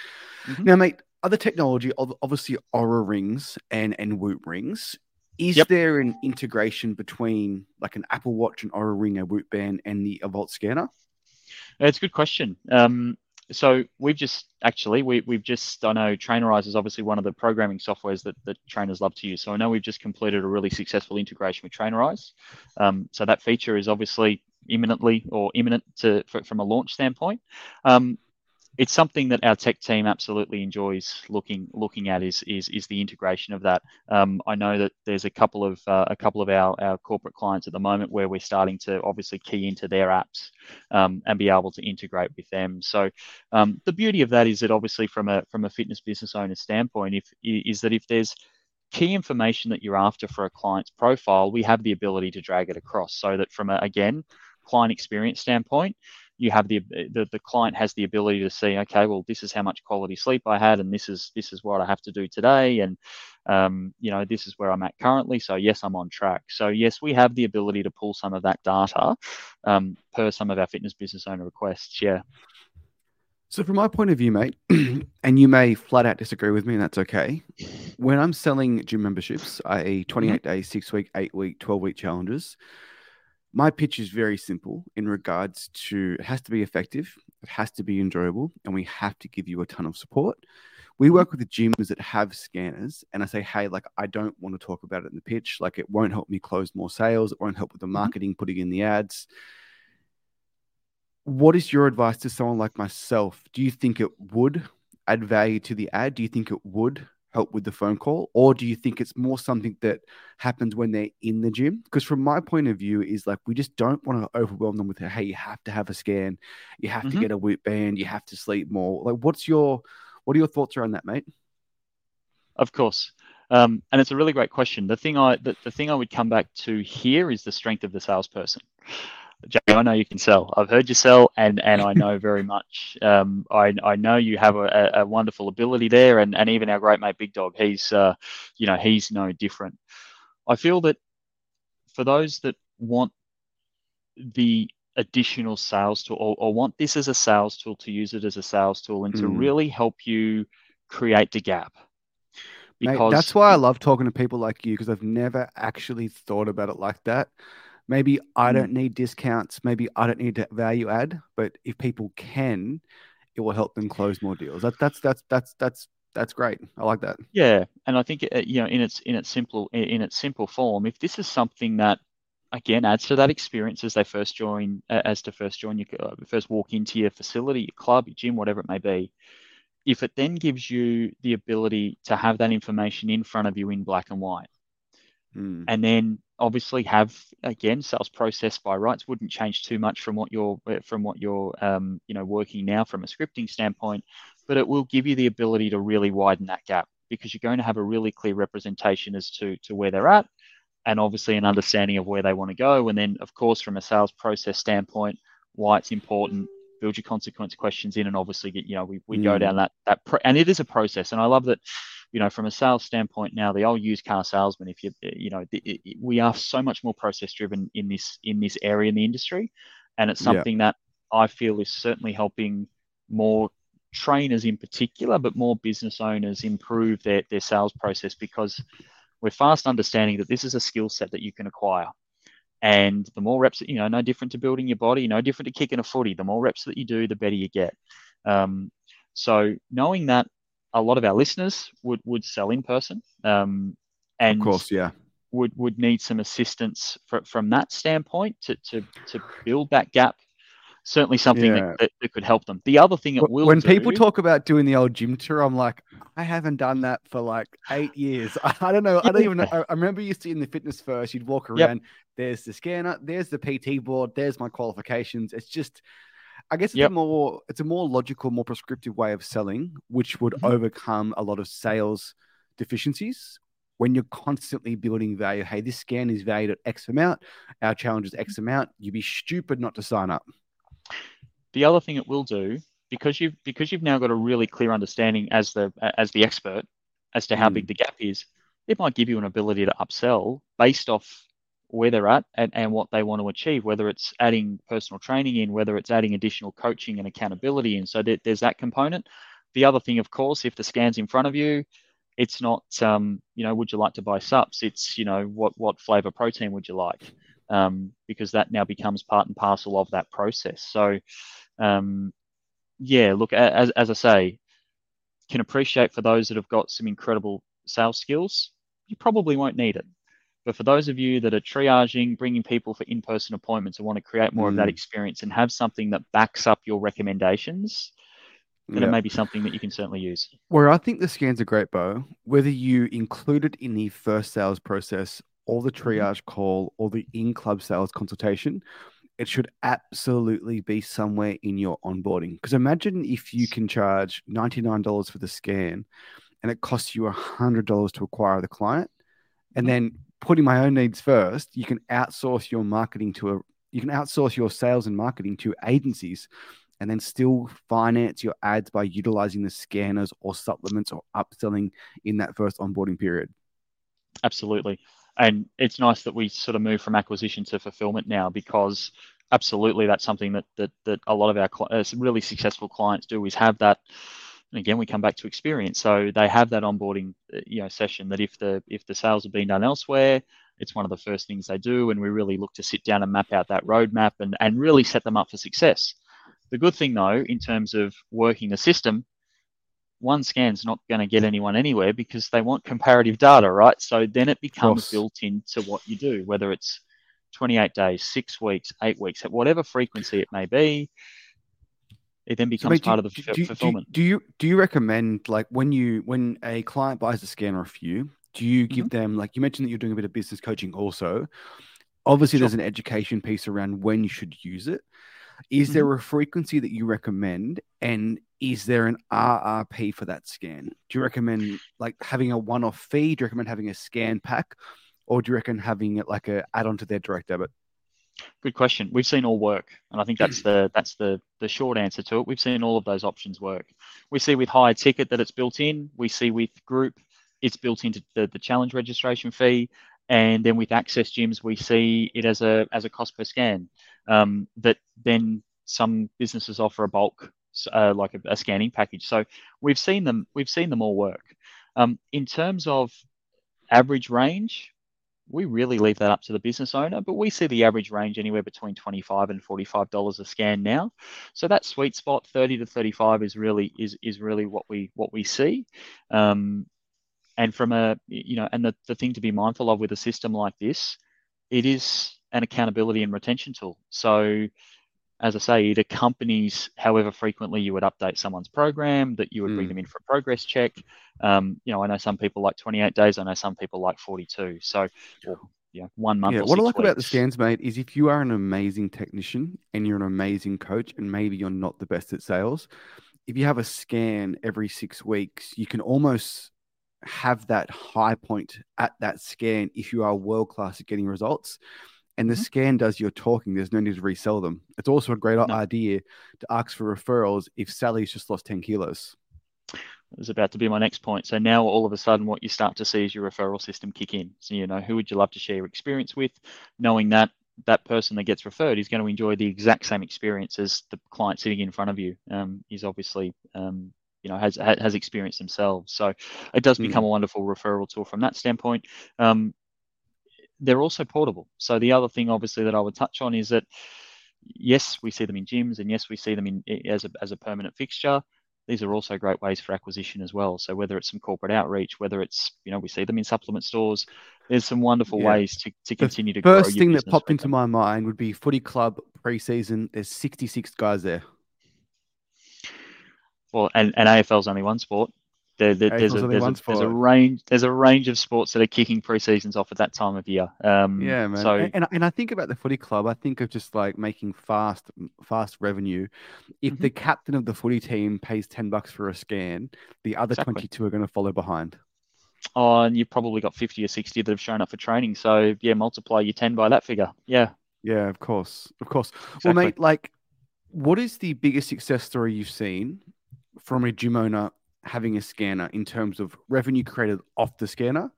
Mm-hmm. Now, mate, other technology, obviously, Oura rings and and Whoop rings. Is yep. there an integration between like an Apple Watch, an Oura ring, a Whoop band, and the Evolt scanner? It's a good question. Um, so we've just actually we, we've just I know Trainerize is obviously one of the programming softwares that, that trainers love to use. So I know we've just completed a really successful integration with Trainerize. Um, so that feature is obviously imminently or imminent to from a launch standpoint. Um, it's something that our tech team absolutely enjoys looking looking at is is, is the integration of that. Um, I know that there's a couple of uh, a couple of our, our corporate clients at the moment where we're starting to obviously key into their apps um, and be able to integrate with them. So um, the beauty of that is that obviously from a from a fitness business owner standpoint, if is that if there's key information that you're after for a client's profile, we have the ability to drag it across so that from a, again client experience standpoint, you have the, the the client has the ability to see okay well this is how much quality sleep i had and this is this is what i have to do today and um, you know this is where i'm at currently so yes i'm on track so yes we have the ability to pull some of that data um, per some of our fitness business owner requests yeah so from my point of view mate and you may flat out disagree with me and that's okay when i'm selling gym memberships i.e 28 mm-hmm. days 6 week 8 week 12 week challenges my pitch is very simple in regards to it has to be effective, it has to be enjoyable, and we have to give you a ton of support. We work with the gyms that have scanners, and I say, hey, like, I don't want to talk about it in the pitch. Like, it won't help me close more sales, it won't help with the mm-hmm. marketing, putting in the ads. What is your advice to someone like myself? Do you think it would add value to the ad? Do you think it would help with the phone call or do you think it's more something that happens when they're in the gym? Because from my point of view is like we just don't want to overwhelm them with hey you have to have a scan. You have mm-hmm. to get a Whoop band. You have to sleep more. Like what's your what are your thoughts around that mate? Of course. Um, and it's a really great question. The thing i the, the thing i would come back to here is the strength of the salesperson Jamie, I know you can sell. I've heard you sell, and and I know very much. Um, I I know you have a, a, wonderful ability there, and and even our great mate Big Dog, he's uh, you know, he's no different. I feel that for those that want the additional sales tool or, or want this as a sales tool to use it as a sales tool and mm. to really help you create the gap because Mate, that's why I love talking to people like you because I've never actually thought about it like that. Maybe I mm. don't need discounts. Maybe I don't need to value add. But if people can, it will help them close more deals. That, that's that's that's that's that's great. I like that. Yeah, and I think uh, you know in its in its simple in its simple form, if this is something that again adds to that experience as they first join as to first join your uh, first walk into your facility, your club, your gym, whatever it may be. If it then gives you the ability to have that information in front of you in black and white, mm. and then obviously have again sales process by rights wouldn't change too much from what you're from what you're um, you know working now from a scripting standpoint but it will give you the ability to really widen that gap because you're going to have a really clear representation as to, to where they're at and obviously an understanding of where they want to go. And then, of course, from a sales process standpoint, why it's important, build your consequence questions in, and obviously get, you know, we, we mm. go down that, that, pro- and it is a process. And I love that, you know, from a sales standpoint now, the old used car salesman, if you, you know, it, it, we are so much more process driven in this, in this area in the industry. And it's something yeah. that I feel is certainly helping more trainers in particular, but more business owners improve their, their sales process because we're fast understanding that this is a skill set that you can acquire. And the more reps, you know, no different to building your body, no different to kicking a footy. The more reps that you do, the better you get. Um, so knowing that a lot of our listeners would would sell in person, um, and of course, yeah, would would need some assistance for, from that standpoint to to to build that gap certainly something yeah. that, that, that, could help them. The other thing it will when do, people talk about doing the old gym tour, I'm like, I haven't done that for like eight years. I, don't know. I don't even know. I, remember you used to in the fitness first, you'd walk around. Yep. There's the scanner. There's the PT board. There's my qualifications. It's just. I guess it's yep. a more it's a more logical, more prescriptive way of selling, which would mm-hmm. overcome a lot of sales deficiencies when you're constantly building value. Hey, this scan is valued at X amount. Our challenge is X amount. You'd be stupid not to sign up. The other thing it will do, because you've because you've now got a really clear understanding as the as the expert as to how mm. big the gap is, it might give you an ability to upsell based off where they're at and, and what they want to achieve, whether it's adding personal training in, whether it's adding additional coaching and accountability in. So there, there's that component. The other thing, of course, if the scan's in front of you, it's not, um, you know, would you like to buy subs? It's, you know, what what flavor protein would you like? um, because that now becomes part and parcel of that process. So, um, yeah, look, as, as I say, can appreciate for those that have got some incredible sales skills, you probably won't need it. But for those of you that are triaging, bringing people for in person appointments and want to create more mm. of that mm. experience and have something that backs up your recommendations, then it may be something that you can certainly use. Where I think the scans are great, Beau, whether you include it in the first sales process or the mm-hmm. triage call or the in club sales consultation, it should absolutely be somewhere in your onboarding. Because imagine if you can charge $99 for the scan and it costs you $100 to acquire the client. And mm-hmm. then putting my own needs first, you can outsource your marketing to a you can outsource your sales and marketing to agencies and then still finance your ads by utilizing the scanners or supplements or upselling in that first onboarding period. Absolutely and it's nice that we sort of move from acquisition to fulfillment now because absolutely that's something that that, that a lot of our uh, really successful clients do is have that and again we come back to experience so they have that onboarding uh, you know session that if the if the sales have been done elsewhere it's one of the first things they do and we really look to sit down and map out that roadmap and and really set them up for success the good thing though in terms of working the system one scan's not going to get anyone anywhere because they want comparative data, right? So then it becomes built into what you do, whether it's 28 days, six weeks, eight weeks, at whatever frequency it may be. It then becomes so, part of the do, fulfillment. Do, do, you do you recommend like when you when a client buys a scan or a few, do you give mm-hmm. them like you mentioned that you're doing a bit of business coaching also? Obviously, sure. there's an education piece around when you should use it. Is mm-hmm. there a frequency that you recommend? And is there an RRP for that scan? Do you recommend like having a one off fee? Do you recommend having a scan pack? Or do you reckon having it like a add on to their direct debit? Good question. We've seen all work, and I think that's the that's the the short answer to it. We've seen all of those options work. We see with high ticket that it's built in. We see with group it's built into the, the challenge registration fee, and then with access gyms we see it as a as a cost per scan um, that then some businesses offer a bulk uh, like a, a, scanning package. So we've seen them we've seen them all work. Um, in terms of average range, we really leave that up to the business owner, but we see the average range anywhere between 25 and 45 dollars a scan now. So that sweet spot 30 to 35 is really is is really what we what we see. Um, and from a you know and the, the thing to be mindful of with a system like this, it is an accountability and retention tool. So, as I say, it accompanies however frequently you would update someone's program, that you would mm. bring them in for a progress check. Um, you know, I know some people like 28 days, I know some people like 42. So, or, yeah, one month. Yeah, what I like weeks. about the scans, mate, is if you are an amazing technician and you're an amazing coach, and maybe you're not the best at sales, if you have a scan every six weeks, you can almost have that high point at that scan if you are world class at getting results. And the Mhm. scan does your talking. There's no need to resell them. It's also a great No. idea to ask for referrals if Sally's just lost 10 kilos. was about to be my next point. So now all of a sudden, what you start to see is your referral system kick in. So you know who would you love to share your experience with, knowing that that person that gets referred is going to enjoy the exact same experience as the client sitting in front of you. Um, is obviously um, you know has has experienced themselves. So it does Mm. become a wonderful referral tool from that standpoint. Um, they're also portable. So the other thing, obviously, that I would touch on is that yes, we see them in gyms, and yes, we see them in as a as a permanent fixture these are also great ways for acquisition as well. So whether it's some corporate outreach, whether it's you know we see them in supplement stores, there's some wonderful Yeah. ways to, to continue to grow First thing that popped into them. my mind would be footy club preseason. There's 66 guys there. well, and, and AFL's only one sport. There, there, there's, a, there's, a, there's a range there's a range of sports that are kicking pre-seasons off at that time of year. Um, Yeah, man. So and, and I think about the footy club. I think of just like making fast, fast revenue. If Mm-hmm. the captain of the footy team pays ten bucks for a scan, the other Exactly. twenty-two are going to follow behind. oh, and you've probably got 50 or 60 that have shown up for training. So yeah, multiply your 10 by that figure. Yeah. Yeah, of course, of course. Exactly. Well, mate, like, what is the biggest success story you've seen from a gym owner having a scanner in terms of revenue created off the scanner?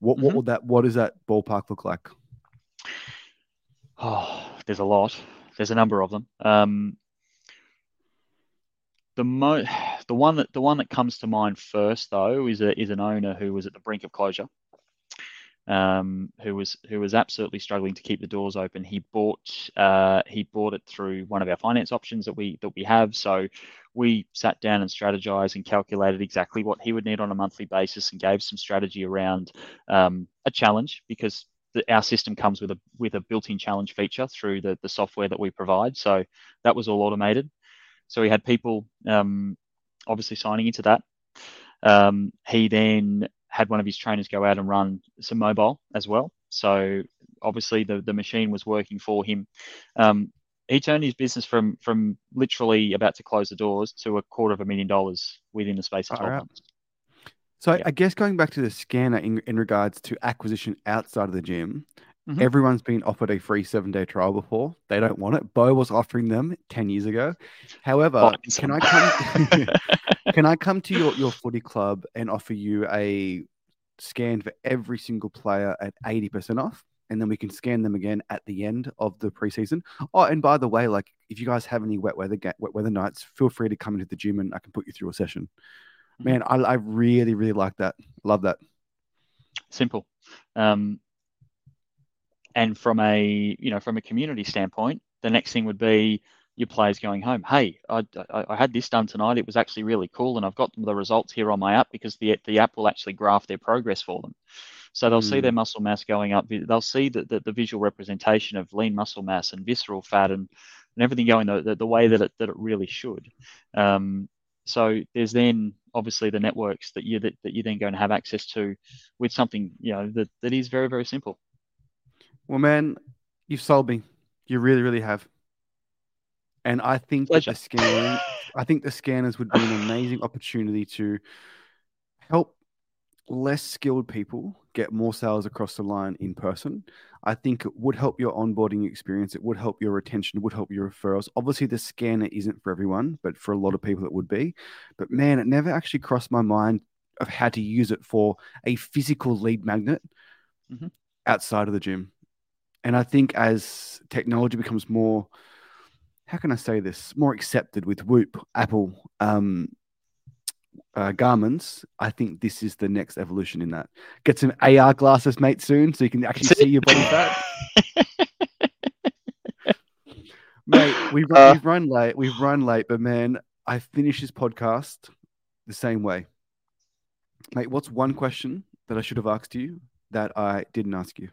What what Mhm. would that? What does that ballpark look like? Oh, there's a lot. There's a number of them. Um, the mo the one that the one that comes to mind first though is a is an owner who was at the brink of closure. Um, who was who was absolutely struggling to keep the doors open. He bought uh, he bought it through one of our finance options that we that we have. So we sat down and strategized and calculated exactly what he would need on a monthly basis and gave some strategy around um, a challenge because the, our system comes with a with a built-in challenge feature through the the software that we provide. So that was all automated. So we had people um, obviously signing into that. Um, he then had one of his trainers go out and run some mobile as well. So obviously the the machine was working for him. Um, he turned his business from from literally about to close the doors to a quarter of a million dollars within the space of 12 Alright. months. So I- Yeah. I guess going back to the scanner in, in regards to acquisition outside of the gym, Mhm. everyone's been offered a free seven day trial before. They don't want it. Beau was offering them 10 years ago. However, can. I come can I come to your, your footy club and offer you a scan for every single player at 80% off? And then we can scan them again at the end of the preseason. Oh, and by the way, like if you guys have any wet weather wet weather nights, feel free to come into the gym and I can put you through a session. Mhm. Man, I, I really, really like that. Love that. simple um, and from a you know from a community standpoint the next thing would be your players going home. Hey I, I, I had this done tonight. It was actually really cool and i've got the results here on my app because the, the app will actually graph their progress for them. So they'll see Mm. their muscle mass going up. They'll see the, the, the visual representation of lean muscle mass and visceral fat and, and everything going the, the, the way that it, that it really should. Um, so there's then obviously the networks that you that, that you're then going to have access to with something you know that, that is very very simple Well, man, you've sold me. You really, really have. And I think Pleasure. the scanning, I think the scanners would be an amazing opportunity to help less skilled people get more sales across the line in person. I think it would help your onboarding experience. It would help your retention. It would help your referrals. Obviously, the scanner isn't for everyone, but for a lot of people, it would be. But man, it never actually crossed my mind of how to use it for a physical lead magnet Mhm. outside of the gym. And I think as technology becomes more, how can I say this, more accepted with Whoop, Apple, um, uh, Garmin's, I think this is the next evolution in that. Get some AR glasses, mate, soon, so you can actually see your body fat. Mate, we've run, Uh, we've run late. We've run late, but man, I finished this podcast the same way. Mate, what's one question that I should have asked you that I didn't ask you?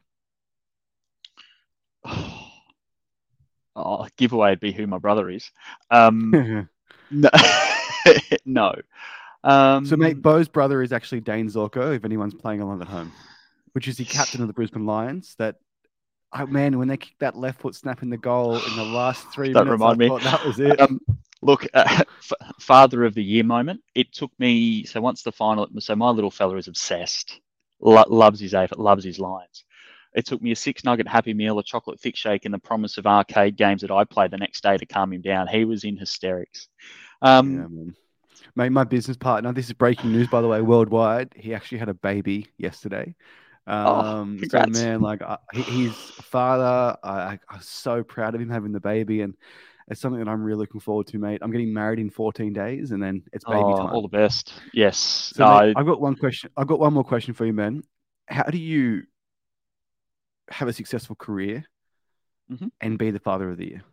oh, giveaway would be who my brother is. Um, no, no. Um, so, mate, Beau's brother is actually Dayne Zorko, if anyone's playing along at home, which is the captain of the Brisbane Lions. That, oh, man, when they kicked that left foot snap in the goal in the last 3 Don't minutes, remind I me. thought that was it. um, Look, uh, f- father of the year moment. It took me so once the final. So my little fella is obsessed. Lo- loves his AFL, loves his Lions. It took me a six nugget Happy Meal, a chocolate thick shake, and the promise of arcade games that I played the next day to calm him down. He was in hysterics. Um, yeah, man. Mate, my business partner. This is breaking news, by the way, worldwide. He actually had a baby yesterday. Um, so congrats. man, like I, he's a father. I, I, I'm so proud of him having the baby, and it's something that I'm really looking forward to, mate. I'm getting married in 14 days, and then it's baby oh, time. all the best. Yes. So, No, mate, I've got one question. I've got one more question for you, man. How do you have a successful career Mhm. and be the father of the year?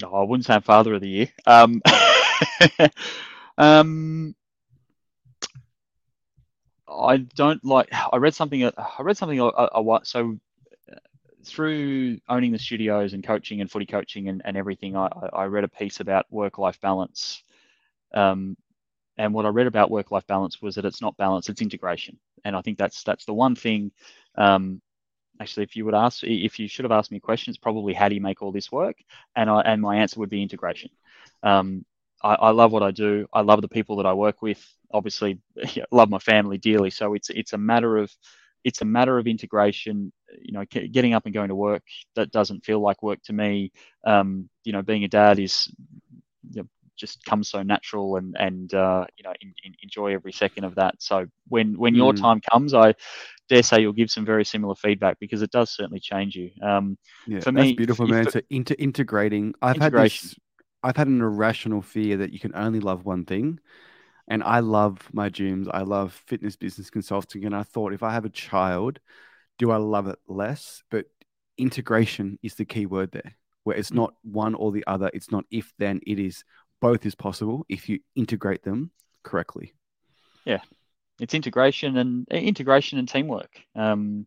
No, I wouldn't say father of the year. Um, um, I don't like. I read something. I read something a, a, a while. So uh, through owning the studios and coaching and footy coaching and, and everything, I, I I read a piece about work-life balance. Um, and what I read about work-life balance was that it's not balance; it's integration. And I think that's that's the one thing. Um, actually, if you would ask, if you should have asked me questions, probably how do you make all this work? And I and my answer would be integration. Um, I, I love what I do. I love the people that I work with. Obviously, yeah, love my family dearly. So it's it's a matter of it's a matter of integration. You know, getting up and going to work that doesn't feel like work to me. Um, you know, being a dad is you know, just comes so natural, and and uh, you know, in, in, enjoy every second of that. So when when your Mm. time comes, I dare say you'll give some very similar feedback because it does certainly change you. Um, Yeah, For that's beautiful, man. So inter- integrating. I've had this. I've had an irrational fear that you can only love one thing, and I love my gyms. I love fitness business consulting, and I thought if I have a child, do I love it less? But integration is the key word there, where it's Mm. not one or the other. It's not if then. It is both is possible if you integrate them correctly. It's integration and eh, integration and teamwork. Um,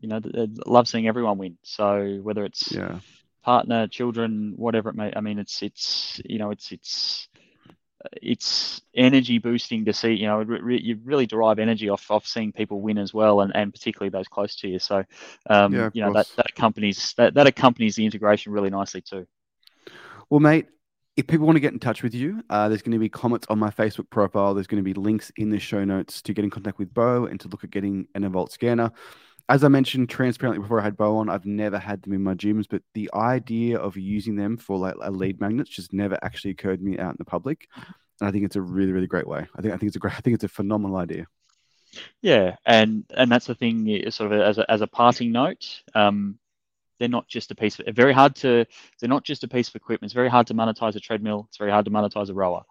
you know, love seeing everyone win. So whether it's Yeah. partner, children, whatever it may, I mean, it's it's you know, it's it's it's energy boosting to see. You know, re- you really derive energy off off seeing people win as well, and, and particularly those close to you. So, um, Yeah, you know, that that accompanies that that accompanies the integration really nicely too. Well, mate, if people want to get in touch with you, uh, there's going to be comments on my Facebook profile. There's going to be links in the show notes to get in contact with Beau and to look at getting an Evolt scanner. As I mentioned transparently before I had Beau on, I've never had them in my gyms, but the idea of using them for like a lead magnets just never actually occurred to me out in the public. And I think it's a really, really great way. I think I think it's a great. I think it's a phenomenal idea. Yeah, and and that's the thing. Sort of as a, as a parting note, um, they're not just a piece. Of, very hard to. They're not just a piece of equipment. It's very hard to monetize a treadmill. It's very hard to monetize a rower.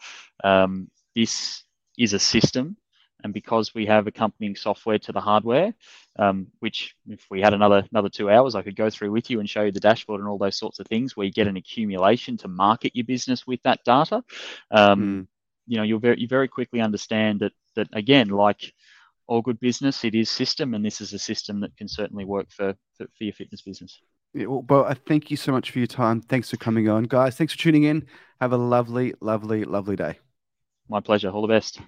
Um, this is a system, and because we have accompanying software to the hardware, um, which if we had another another two hours, I could go through with you and show you the dashboard and all those sorts of things, where you get an accumulation to market your business with that data. Um, Mm. You know, you'll very you very quickly understand that that again, like all good business, it is system, and this is a system that can certainly work for for, for your fitness business. Yeah, well, Beau, I thank you so much for your time. Thanks for coming on, guys. Thanks for tuning in. Have a lovely, lovely, lovely day. My pleasure. All the best.